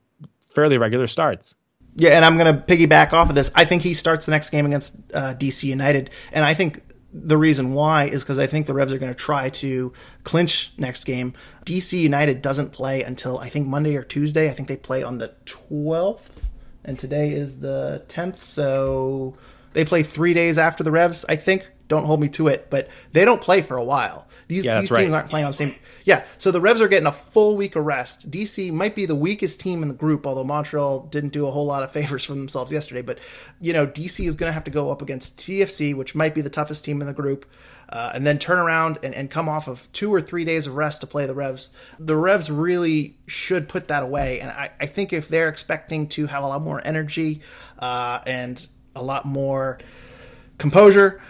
fairly regular starts. Yeah, and I'm going to piggyback off of this. I think he starts the next game against uh, DC United, and I think the reason why is because I think the Revs are going to try to clinch next game. DC United doesn't play until I think Monday or Tuesday. I think they play on the 12th, and today is the 10th. So they play three days after the Revs, I think. Don't hold me to it, but they don't play for a while. These, yeah, these teams right. aren't playing on the same. Yeah, so the Revs are getting a full week of rest. DC might be the weakest team in the group, although Montreal didn't do a whole lot of favors for themselves yesterday. But you know, DC is going to have to go up against TFC, which might be the toughest team in the group. Uh, and then turn around and, and come off of two or three days of rest to play the Revs. The Revs really should put that away. And I, I think if they're expecting to have a lot more energy uh, and a lot more composure,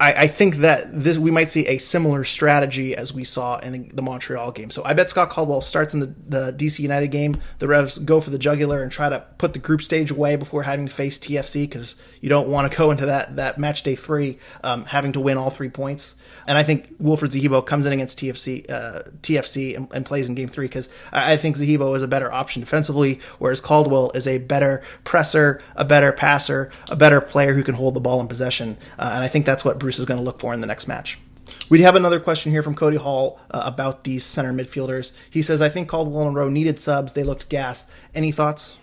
I, I, think that this we might see a similar strategy as we saw in the, the, Montreal game. So I bet Scott Caldwell starts in the, the DC United game. The Revs go for the jugular and try to put the group stage away before having to face TFC because you don't want to go into that that match day three um, having to win all three points. And I think Wilfried Zahibo comes in against TFC, uh, TFC and, and, plays in game three because I, think Zahibo is a better option defensively, whereas Caldwell is a better presser, a better passer, a better player who can hold the ball in possession. Uh, and I think that's what Bruce is going to look for in the next match. We have another question here from Cody Hall uh, about these center midfielders. He says, "I think Caldwell and Rowe needed subs. They looked gas. Any thoughts?"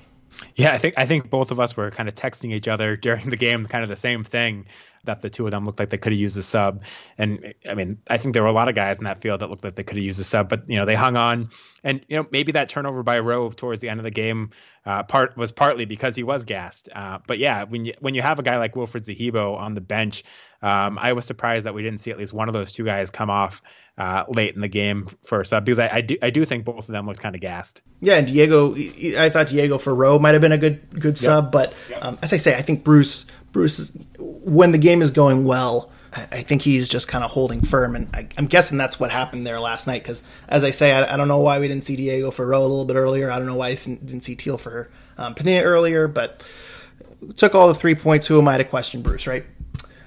Yeah, I think I think both of us were kind of texting each other during the game, kind of the same thing that the two of them looked like they could have used a sub. And I mean, I think there were a lot of guys in that field that looked like they could have used a sub, but you know, they hung on. And you know, maybe that turnover by Rowe towards the end of the game uh, part was partly because he was gassed. Uh, but yeah, when you when you have a guy like Wilfried Zahibo on the bench, um, I was surprised that we didn't see at least one of those two guys come off uh, late in the game for a sub because I, I, do I do think both of them looked kind of gassed. Yeah, and Diego, I thought Diego for Rowe might have been a good good yep. sub, but yep. um, as I say, I think Bruce Bruce, when the game is going well, I think he's just kind of holding firm, and I, am guessing that's what happened there last night. Because, as I say, I, I, don't know why we didn't see Diego for Rowe a little bit earlier. I don't know why I didn't see Teal for um, earlier, but took all the three points. Who am I to question Bruce, right?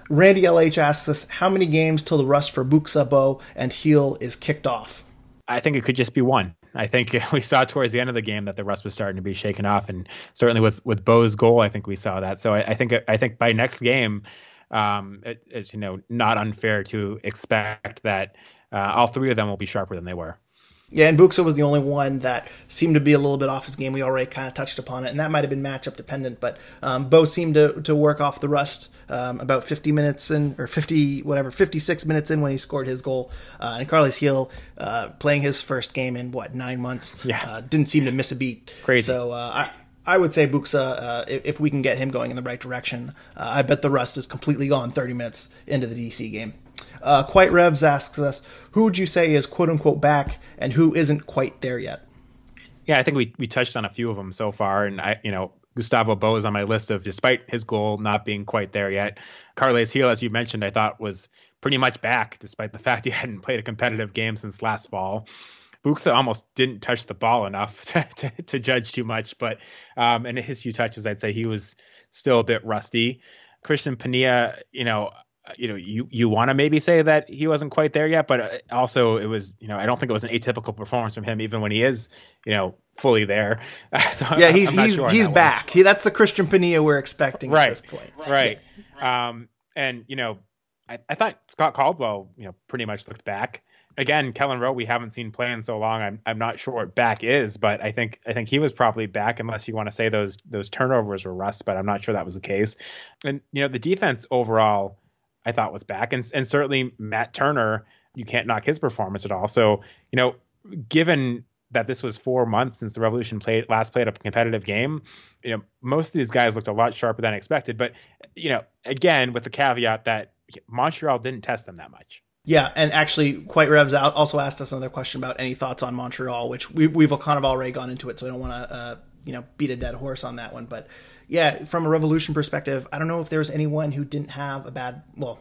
Randy LH asks us how many games till the rust for Buksa Bou and Teal is kicked off. I think it could just be one. I think we saw towards the end of the game that the rust was starting to be shaken off, and certainly with with Bou's goal, I think we saw that. So I, I think I think by next game, um, it, it's you know not unfair to expect that uh, all three of them will be sharper than they were. Yeah, and Buksa was the only one that seemed to be a little bit off his game. We already kind of touched upon it, and that might have been matchup dependent. But um, Bou seemed to, to work off the rust um, about 50 minutes in, or 50, whatever, 56 minutes in when he scored his goal. Uh, and Carles Gil, uh, playing his first game in, what, nine months? Yeah. Uh, didn't seem to miss a beat. Crazy. So uh, I, I would say Buksa, uh, if, if, we can get him going in the right direction, uh, I bet the rust is completely gone 30 minutes into the DC game. Uh, Quite Revs asks us, who would you say is quote unquote back and who isn't quite there yet? Yeah, I think we, we touched on a few of them so far, and I you know Gustavo Bou is on my list of despite his goal not being quite there yet. Carles Gil, as you mentioned, I thought was pretty much back despite the fact he hadn't played a competitive game since last fall. Buksa almost didn't touch the ball enough to, to, to judge too much, but um, in his few touches, I'd say he was still a bit rusty. Cristian Penilla, you know, you know, you you want to maybe say that he wasn't quite there yet, but uh, also it was, you know, I don't think it was an atypical performance from him, even when he is, you know, fully there. so yeah, he's he's sure he's back. He, that's the Cristian Penilla we're expecting right, at this point. Right. right. Um, and you know, I, I thought Scott Caldwell, you know, pretty much looked back again, Kelyn Rowe, we haven't seen play in so long. I'm I'm not sure what back is, but I think I think he was probably back, unless you want to say those those turnovers were rust, but I'm not sure that was the case. And you know, the defense overall, I thought was back, and and certainly Matt Turner, you can't knock his performance at all. So you know, given that this was four months since the Revolution played last played a competitive game. You know, most of these guys looked a lot sharper than expected. But you know, again, with the caveat that Montreal didn't test them that much. Yeah, and actually, Quite Revs also asked us another question about any thoughts on Montreal, which we, we've kind of already gone into it, so I don't want to, uh, you know, beat a dead horse on that one. But yeah, from a Revolution perspective, I don't know if there was anyone who didn't have a bad, well,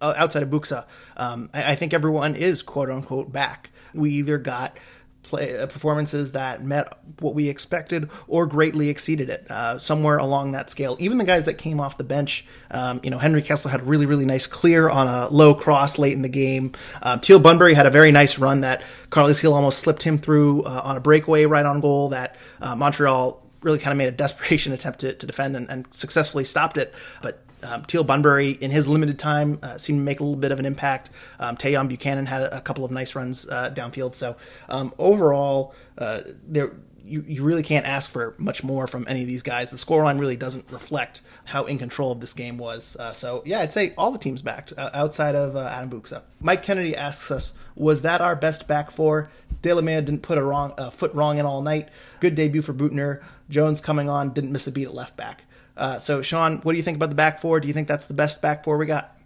outside of Buksa, um, I, I think everyone is quote unquote back. We either got play uh, performances that met what we expected or greatly exceeded it uh, somewhere along that scale even the guys that came off the bench um, you know henry kessler had a really really nice clear on a low cross late in the game um, teal bunbury had a very nice run that carles gil almost slipped him through uh, on a breakaway right on goal that uh, montreal really kind of made a desperation attempt to, to defend and, and successfully stopped it but um, Teal Bunbury, in his limited time, uh, seemed to make a little bit of an impact. Um, Tajon Buchanan had a, a, couple of nice runs uh, downfield. So um, overall, uh, there you, you really can't ask for much more from any of these guys. The scoreline really doesn't reflect how in control of this game was. Uh, so yeah, I'd say all the teams backed uh, outside of uh, Adam Buksa. Mike Kennedy asks us, was that our best back four? Delamea didn't put a wrong foot wrong in all night. Good debut for Büttner. Jones coming on didn't miss a beat at left back. Uh, so, Sean, what do you think about the back four? Do you think that's the best back four we got?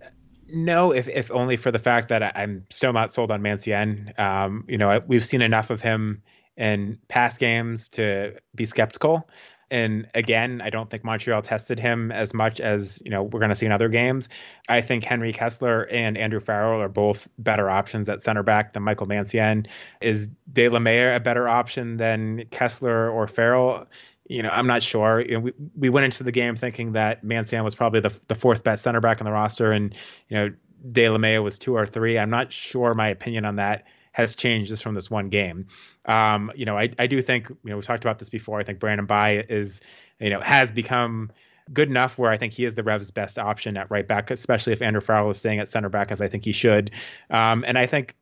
No, if if only for the fact that I'm still not sold on Mancienne. Um, you know, we've seen enough of him in past games to be skeptical. And again, I don't think Montreal tested him as much as you know we're going to see in other games. I think Henry Kessler and Andrew Farrell are both better options at center back than Michael Mancienne. Is Delamea a better option than Kessler or Farrell? you know, I'm not sure. You know, we we went into the game thinking that Mancienne was probably the the fourth best center back on the roster, and you know, De La Delamea was two or three. I'm not sure my opinion on that has changed just from this one game. Um, you know, I I do think you know we talked about this before. I think Brandon Bye is you know has become good enough where I think he is the Revs' best option at right back, especially if Andrew Farrell is staying at center back as I think he should. Um, and I think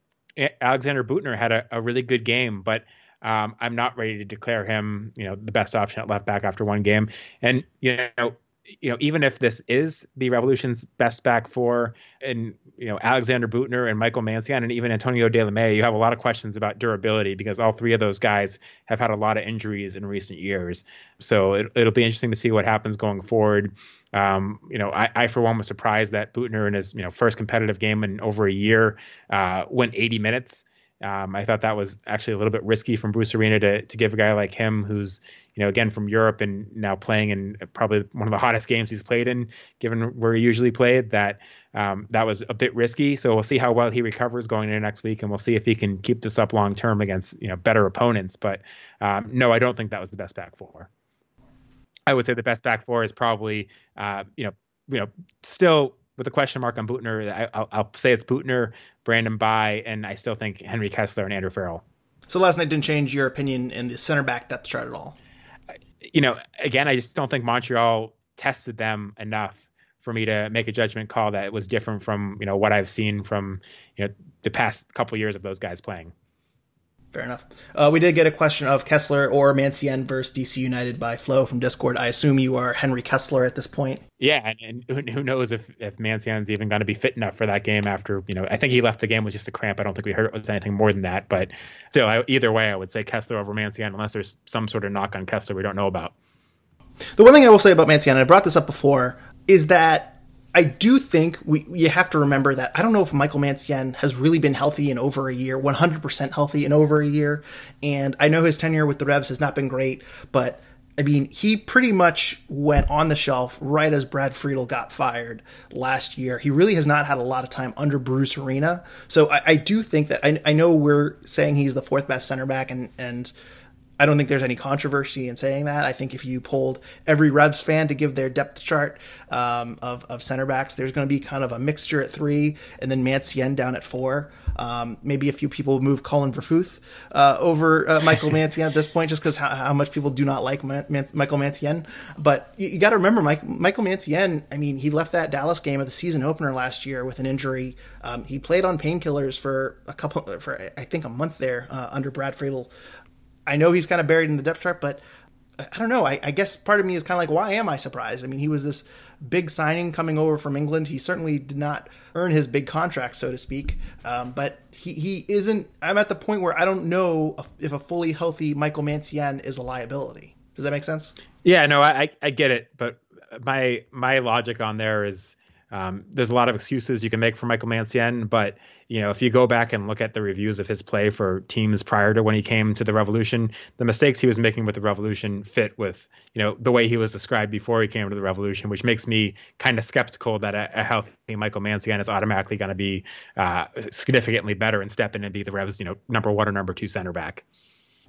Alexander Büttner had a, a really good game, but um, I'm not ready to declare him, you know, the best option at left back after one game. And you know, you know, even if this is the Revolution's best back four, and you know Alexander Büttner and Michael Mancienne and even Antonio Delamea, you have a lot of questions about durability because all three of those guys have had a lot of injuries in recent years. So it, will be interesting to see what happens going forward. Um, you know, I, I, for one was surprised that Büttner in his you know first competitive game in over a year uh, went 80 minutes. Um, I thought that was actually a little bit risky from Bruce Arena to to give a guy like him, who's you know again from Europe and now playing in probably one of the hottest games he's played in, given where he usually played. That um, that was a bit risky. So we'll see how well he recovers going into next week, and we'll see if he can keep this up long term against you know better opponents. But um, no, I don't think that was the best back four. I would say the best back four is probably uh, you know you know still with a question mark on Büttner, I, will say it's Büttner, Brandon Bye, and I still think Henry Kessler and Andrew Farrell. So last night didn't change your opinion in the center back depth chart at all. You know, again, I just don't think Montreal tested them enough for me to make a judgment call that was different from you know what I've seen from you know the past couple years of those guys playing. Fair enough. Uh, we did get a question of Kessler or Mancienne versus DC United by Flo from Discord. I assume you are Henry Kessler at this point. Yeah, and, and who knows if if Mancienne's even going to be fit enough for that game after you know I think he left the game with just a cramp. I don't think we heard it was anything more than that. But still, I, either way, I would say Kessler over Mancienne unless there's some sort of knock on Kessler we don't know about. The one thing I will say about Mancienne, and I brought this up before, is that I do think we you have to remember that I don't know if Michael Mancienne has really been healthy in over a year, 100% healthy in over a year, and I know his tenure with the Revs has not been great, but I mean, he pretty much went on the shelf right as Brad Friedel got fired last year. He really has not had a lot of time under Bruce Arena. So I, I do think that I, I, know we're saying he's the fourth best center back, and and I don't think there's any controversy in saying that. I think if you polled every Revs fan to give their depth chart um, of, of center backs, there's going to be kind of a mixture at three and then Mancienne down at four. Um, maybe a few people move Collin Verfurth uh, over uh, Michael Mancienne at this point, just because how, how, much people do not like Man- Man- Michael Mancienne. But you, you got to remember, Mike, Michael Mancienne. I mean, he left that Dallas game of the season opener last year with an injury. Um, he played on painkillers for a couple, for I think a month there uh, under Brad Friedel. I know he's kind of buried in the depth chart, but I don't know. I, I, guess part of me is kind of like, why am I surprised? I mean, he was this big signing coming over from England. He certainly did not earn his big contract, so to speak. Um, but he, he isn't. I'm at the point where I don't know if a fully healthy Michael Mancienne is a liability. Does that make sense? Yeah, no, I, I get it. But my my logic on there is um, there's a lot of excuses you can make for Michael Mancienne, but you know if you go back and look at the reviews of his play for teams prior to when he came to the Revolution, the mistakes he was making with the Revolution fit with you know the way he was described before he came to the Revolution, which makes me kind of skeptical that a, a healthy Michael Mancienne is automatically going to be uh, significantly better and step in and be the Revs you know number one or number two center back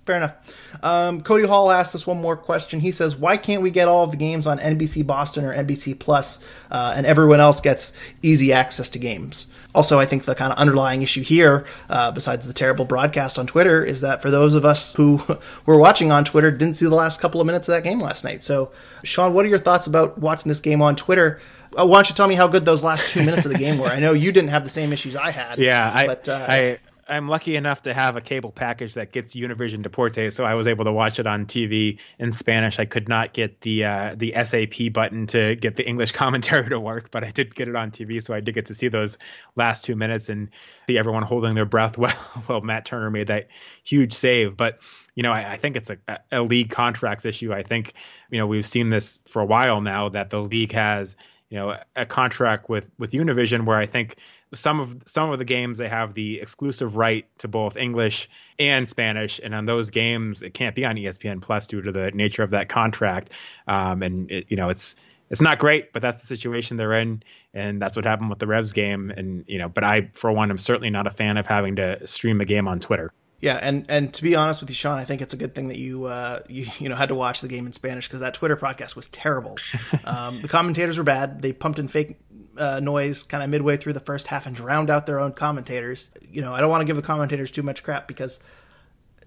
fair enough. Um, Cody Hall asked us one more question. He says, "Why can't we get all of the games on NBC Boston or NBC Plus, uh, and everyone else gets easy access to games?" Also, I think the kind of underlying issue here, uh, besides the terrible broadcast on Twitter, is that for those of us who were watching on Twitter, didn't see the last couple of minutes of that game last night. So, Sean, what are your thoughts about watching this game on Twitter? Uh, why don't you tell me how good those last two minutes of the game were? I know you didn't have the same issues I had. Yeah, I, but, uh, I I'm lucky enough to have a cable package that gets Univision Deporte, so I was able to watch it on TV in Spanish. I could not get the uh, the SAP button to get the English commentary to work, but I did get it on TV, so I did get to see those last two minutes and see everyone holding their breath while while Matt Turner made that huge save. But you know, I, I think it's a, a league contracts issue. I think you know we've seen this for a while now that the league has you know a contract with with Univision where I think some of some of the games they have the exclusive right to both English and Spanish, and on those games it can't be on ESPN Plus due to the nature of that contract. Um, and it, you know it's it's not great, but that's the situation they're in, and that's what happened with the Revs game. And you know, but I for one am certainly not a fan of having to stream a game on Twitter. Yeah, and and to be honest with you, Sean, I think it's a good thing that you uh, you you know had to watch the game in Spanish because that Twitter podcast was terrible. um, the commentators were bad. They pumped in fake uh, noise kind of midway through the first half and drowned out their own commentators. You know, I don't want to give the commentators too much crap because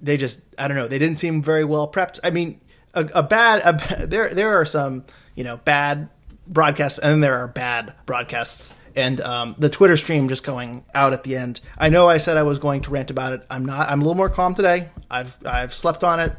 they just I don't know they didn't seem very well prepped. I mean, a, a bad a, there there are some you know bad broadcasts and there are bad broadcasts and um, the Twitter stream just going out at the end. I know I said I was going to rant about it. I'm not. I'm a little more calm today. I've I've slept on it.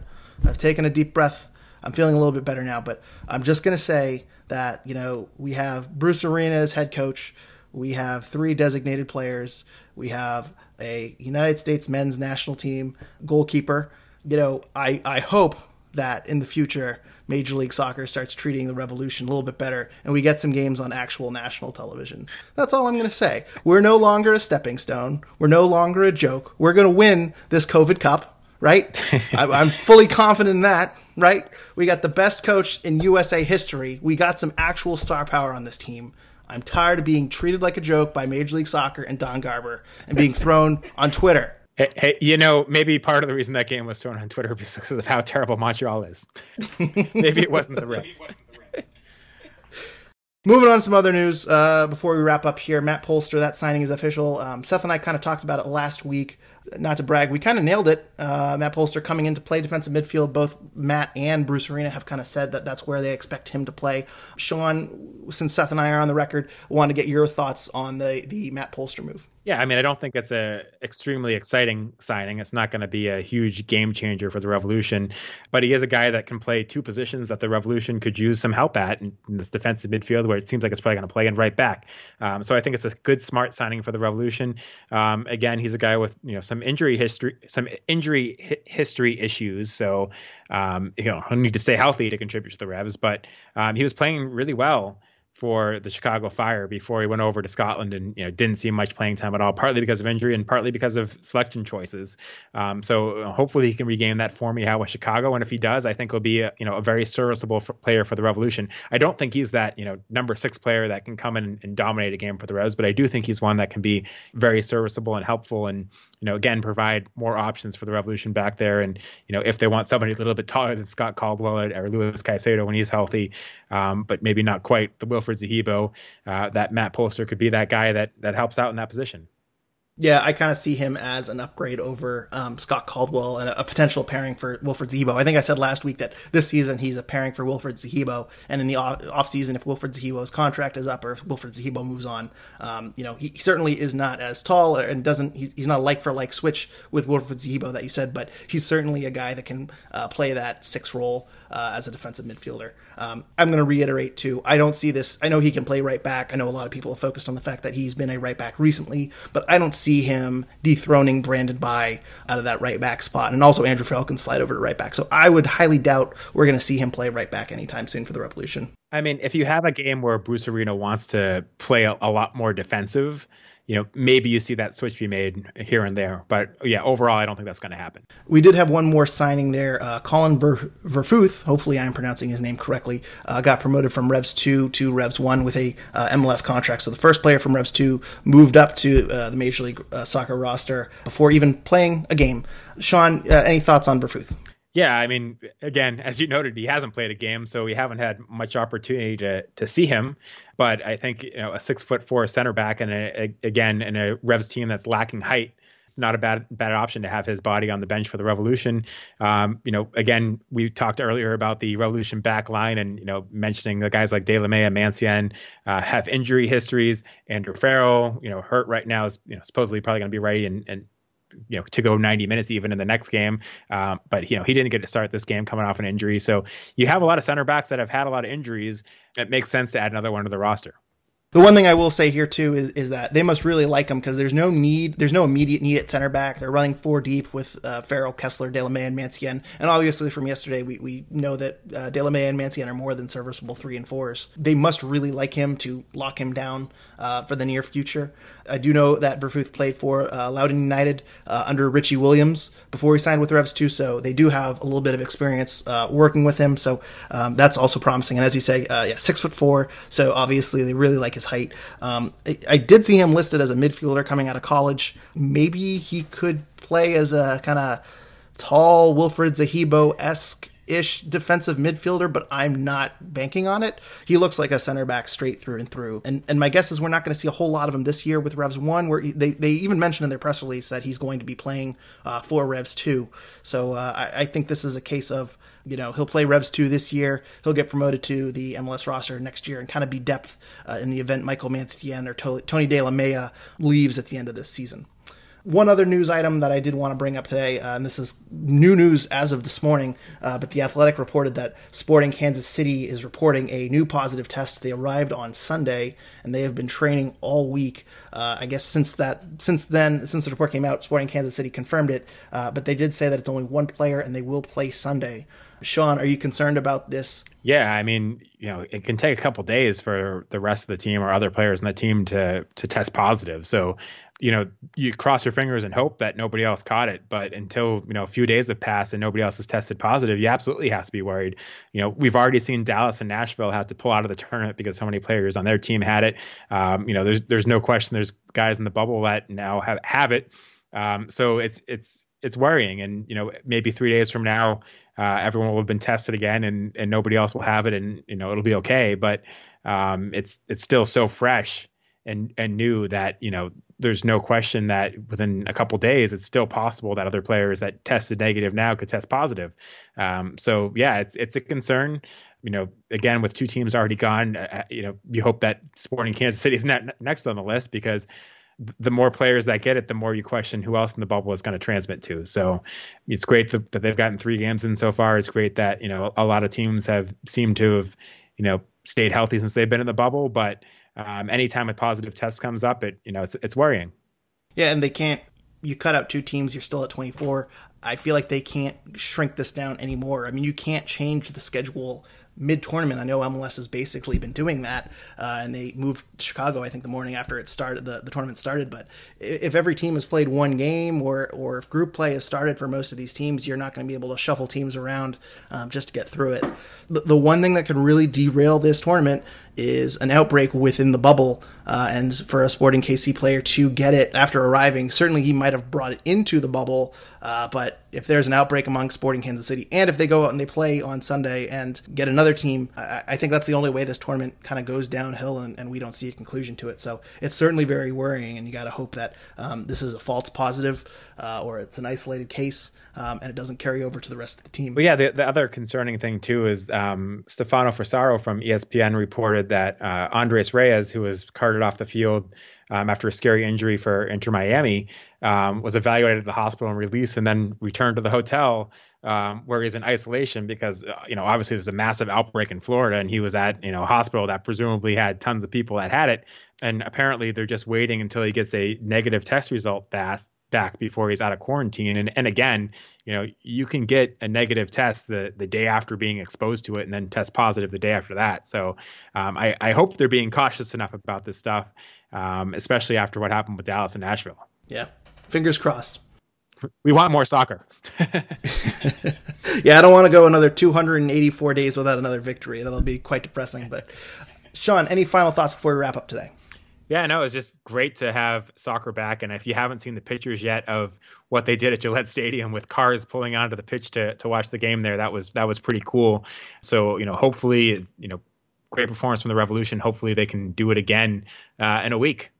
I've taken a deep breath. I'm feeling a little bit better now. But I'm just gonna say that you know we have Bruce Arena as head coach. We have three designated players. We have a United States men's national team goalkeeper. You know, I I hope that in the future Major League Soccer starts treating the Revolution a little bit better and we get some games on actual national television. That's all I'm going to say. We're no longer a stepping stone. We're no longer a joke. We're going to win this COVID Cup, right? I'm fully confident in that, right? We got the best coach in USA history. We got some actual star power on this team. I'm tired of being treated like a joke by Major League Soccer and Don Garber and being thrown on Twitter. Hey, hey, you know, maybe part of the reason that game was thrown on Twitter was because of how terrible Montreal is. maybe it wasn't the Reds. Moving on to some other news uh, before we wrap up here. Matt Polster, that signing is official. Um, Seth and I kind of talked about it last week. Not to brag, we kind of nailed it. Uh, Matt Polster coming in to play defensive midfield. Both Matt and Bruce Arena have kind of said that that's where they expect him to play. Sean, since Seth and I are on the record, want to get your thoughts on the the Matt Polster move. Yeah, I mean, I don't think it's a extremely exciting signing. It's not going to be a huge game changer for the Revolution, but he is a guy that can play two positions that the Revolution could use some help at in, this defensive midfield, where it seems like it's probably going to play in right back. Um, so I think it's a good, smart signing for the Revolution. Um, again, he's a guy with you know some injury history, some injury hi- history issues. So um, you know he'll need to stay healthy to contribute to the Revs, but um, he was playing really well for the Chicago Fire before he went over to Scotland and you know didn't see much playing time at all, partly because of injury and partly because of selection choices. Um, so uh, hopefully he can regain that form he had with Chicago, and if he does, I think he'll be a, you know a very serviceable player for the Revolution. I don't think he's that you know number six player that can come in and dominate a game for the Revs, but I do think he's one that can be very serviceable and helpful and you know, again, provide more options for the Revolution back there. And, you know, if they want somebody a little bit taller than Scott Caldwell or Luis Caicedo when he's healthy, um, but maybe not quite the Wilfried Zahibo, uh, that Matt Polster could be that guy that, that helps out in that position. Yeah, I kind of see him as an upgrade over um, Scott Caldwell and a, a, potential pairing for Wilfried Zahibo. I think I said last week that this season he's a pairing for Wilfried Zahibo, and in the off season, if Wilfried Zahibo's contract is up or if Wilfried Zahibo moves on, um, you know, he certainly is not as tall and doesn't. he's not a like for like switch with Wilfried Zahibo that you said, but he's certainly a guy that can uh, play that six role uh, as a defensive midfielder. Um, I'm going to reiterate too. I don't see this. I know he can play right back. I know a lot of people have focused on the fact that he's been a right back recently, but I don't see him dethroning Brandon Bye out of that right back spot. And also Andrew Farrell can slide over to right back. So I would highly doubt we're going to see him play right back anytime soon for the Revolution. I mean, if you have a game where Bruce Arena wants to play a, a lot more defensive, you know, maybe you see that switch be made here and there. But yeah, overall, I don't think that's going to happen. We did have one more signing there. Uh, Collin Ver- Verfurth, hopefully I'm pronouncing his name correctly, uh, got promoted from Revs 2 to Revs 1 with a uh, MLS contract. So the first player from Revs 2 moved up to uh, the Major League uh, Soccer roster before even playing a game. Sean, uh, any thoughts on Verfurth? Yeah, I mean, again, as you noted, he hasn't played a game, so we haven't had much opportunity to to see him. But I think you know a six foot four center back, and a, a, again, in a Revs team that's lacking height, it's not a bad bad option to have his body on the bench for the Revolution. Um, you know, again, we talked earlier about the Revolution back line, and you know, mentioning the guys like Delamea, Mancienne uh, have injury histories. Andrew Farrell, you know, hurt right now is you know supposedly probably going to be ready and you know to go 90 minutes even in the next game. Um, but you know he didn't get to start this game coming off an injury. So you have a lot of center backs that have had a lot of injuries. It makes sense to add another one to the roster. The one thing I will say here too is, is that they must really like him because there's no need, there's no immediate need at center back. They're running four deep with uh, Farrell, Kessler, Delamea, and Mancienne. And obviously from yesterday, we, we know that uh, and Mancienne are more than serviceable three and fours. They must really like him to lock him down uh, for the near future. I do know that Verfurth played for uh, Loudoun United uh, under Richie Williams before he signed with Revs 2, so they do have a little bit of experience uh, working with him. So um, that's also promising. And as you say, uh, yeah, six foot four. So obviously they really like his height. Um, I, I, did see him listed as a midfielder coming out of college. Maybe he could play as a kind of tall Wilfried Zahibo esque ish defensive midfielder, but I'm not banking on it. He looks like a center back straight through and through. And and my guess is we're not going to see a whole lot of him this year with Revs one. Where they they even mentioned in their press release that he's going to be playing uh, for Revs two. So uh, I, I think this is a case of you know he'll play Revs two this year. He'll get promoted to the MLS roster next year and kind of be depth uh, in the event Michael Mancienne or Tony Delamea leaves at the end of this season. One other news item that I did want to bring up today, uh, and this is new news as of this morning, uh, but the Athletic reported that Sporting Kansas City is reporting a new positive test. They arrived on Sunday, and they have been training all week. Uh, I guess since that, since then, since the report came out, Sporting Kansas City confirmed it, uh, but they did say that it's only one player, and they will play Sunday. Sean, are you concerned about this? Yeah, I mean, you know, it can take a couple days for the rest of the team or other players in the team to to test positive. So you know, you cross your fingers and hope that nobody else caught it. But until, you know, a few days have passed and nobody else has tested positive, you absolutely have to be worried. You know, we've already seen Dallas and Nashville have to pull out of the tournament because so many players on their team had it. Um, you know, there's there's no question there's guys in the bubble that now have have it. Um, so it's it's it's worrying. And, you know, maybe three days from now, uh, everyone will have been tested again and, and nobody else will have it and, you know, it'll be okay. But um, it's it's still so fresh and and knew that you know there's no question that within a couple days it's still possible that other players that tested negative now could test positive. Um, so yeah, it's it's a concern. You know, again with two teams already gone, uh, uh you know, you hope that Sporting Kansas City is not next on the list because the more players that get it, the more you question who else in the bubble is going to transmit to. So it's great that, that they've gotten three games in so far. It's great that you know a lot of teams have seemed to have you know stayed healthy since they've been in the bubble, but um, anytime a positive test comes up, it you know it's it's worrying. Yeah, and they can't. You cut out two teams, you're still at 24. I feel like they can't shrink this down anymore. I mean, you can't change the schedule mid tournament. I know MLS has basically been doing that, uh, and they moved Chicago. I think the morning after it started, the, the tournament started. But if every team has played one game, or or if group play has started for most of these teams, you're not going to be able to shuffle teams around um, just to get through it. The, the one thing that can really derail this tournament is an outbreak within the bubble, uh, and for a Sporting KC player to get it after arriving, certainly he might have brought it into the bubble. Uh, but if there's an outbreak among Sporting Kansas City, and if they go out and they play on Sunday and get another team, I, I think that's the only way this tournament kind of goes downhill, and, and, we don't see a conclusion to it. So it's certainly very worrying, and you got to hope that um, this is a false positive uh, or it's an isolated case um, and it doesn't carry over to the rest of the team. But yeah, the, the other concerning thing too is um, Stefano Fassaro from ESPN reported that uh, Andres Reyes, who was carted off the field um, after a scary injury for Inter Miami, um, was evaluated at the hospital and released, and then returned to the hotel. Um, where he's in isolation because uh, you know obviously there's a massive outbreak in Florida and he was at you know a hospital that presumably had tons of people that had it and apparently they're just waiting until he gets a negative test result back back before he's out of quarantine. And and again, you know, you can get a negative test the the day after being exposed to it, and then test positive the day after that. So um, I I hope they're being cautious enough about this stuff, um, especially after what happened with Dallas and Nashville. Yeah, fingers crossed. We want more soccer. yeah, I don't want to go another 284 days without another victory. That'll be quite depressing. But Sean, any final thoughts before we wrap up today? Yeah, no, it was just great to have soccer back. And if you haven't seen the pictures yet of what they did at Gillette Stadium with cars pulling onto the pitch to to watch the game there, that was that was pretty cool. So you know, hopefully, you know, great performance from the Revolution. Hopefully, they can do it again uh, in a week.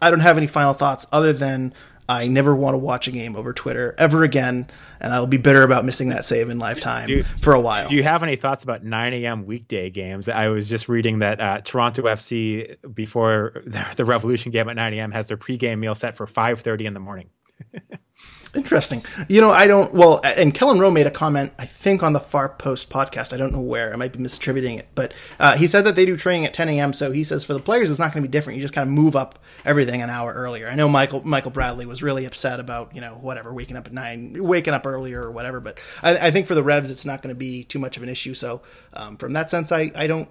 I don't have any final thoughts other than I never want to watch a game over Twitter ever again, and I'll be bitter about missing that save in lifetime you, for a while. Do you have any thoughts about 9 a.m. weekday games? I was just reading that uh, Toronto FC before the Revolution game at 9 a.m. has their pregame meal set for 5:30 in the morning. Interesting. You know, I don't. Well, and Kelyn Rowe made a comment, I think, on the Far Post podcast. I don't know where. I might be misattributing it, but uh, he said that they do training at 10 a.m. So he says for the players, it's not going to be different. You just kind of move up everything an hour earlier. I know Michael Michael Bradley was really upset about you know whatever waking up at nine, waking up earlier or whatever. But I, I think for the Revs, it's not going to be too much of an issue. So um, from that sense, I I don't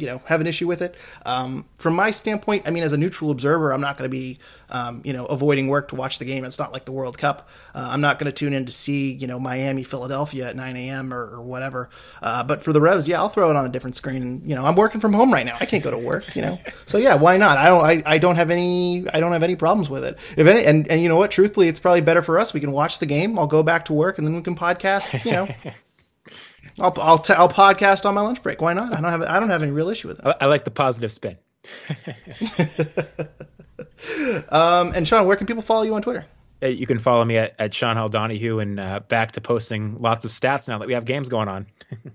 you know have an issue with it. Um, from my standpoint, I mean, as a neutral observer, I'm not going to be um, you know avoiding work to watch the game. It's not like the World Cup. Uh, I'm not going to tune in to see you know Miami Philadelphia at 9 a.m. or, or whatever. Uh, but for the Revs, yeah, I'll throw it on a different screen. And, you know, I'm working from home right now. I can't go to work. You know, so yeah, why not? I don't. I, I don't have any. I don't have any problems with it. If any, and and you know what? Truthfully, it's probably better for us. We can watch the game. I'll go back to work, and then we can podcast. You know. I'll I'll, t- I'll podcast on my lunch break. Why not? I don't have I don't have any real issue with it. I, I like the positive spin. um, and Sean, where can people follow you on Twitter? You can follow me at, at Sean Hall Donahue and uh, back to posting lots of stats now that we have games going on.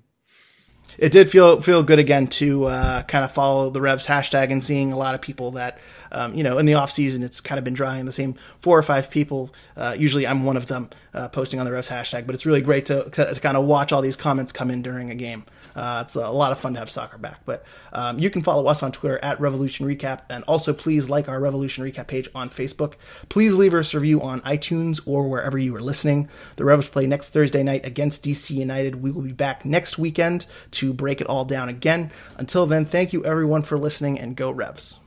it did feel feel good again to uh, kind of follow the Revs hashtag and seeing a lot of people that um, you know in the off season it's kind of been drawing the same four or five people. Uh, usually I'm one of them uh, posting on the Revs hashtag, but it's really great to, to kind of watch all these comments come in during a game. Uh, it's a lot of fun to have soccer back. But um, you can follow us on Twitter at Revolution Recap, and also please like our Revolution Recap page on Facebook. Please leave us a review on iTunes or wherever you are listening. The Revs play next Thursday night against DC United. We will be back next weekend to break it all down again. Until then, thank you everyone for listening, and go Revs.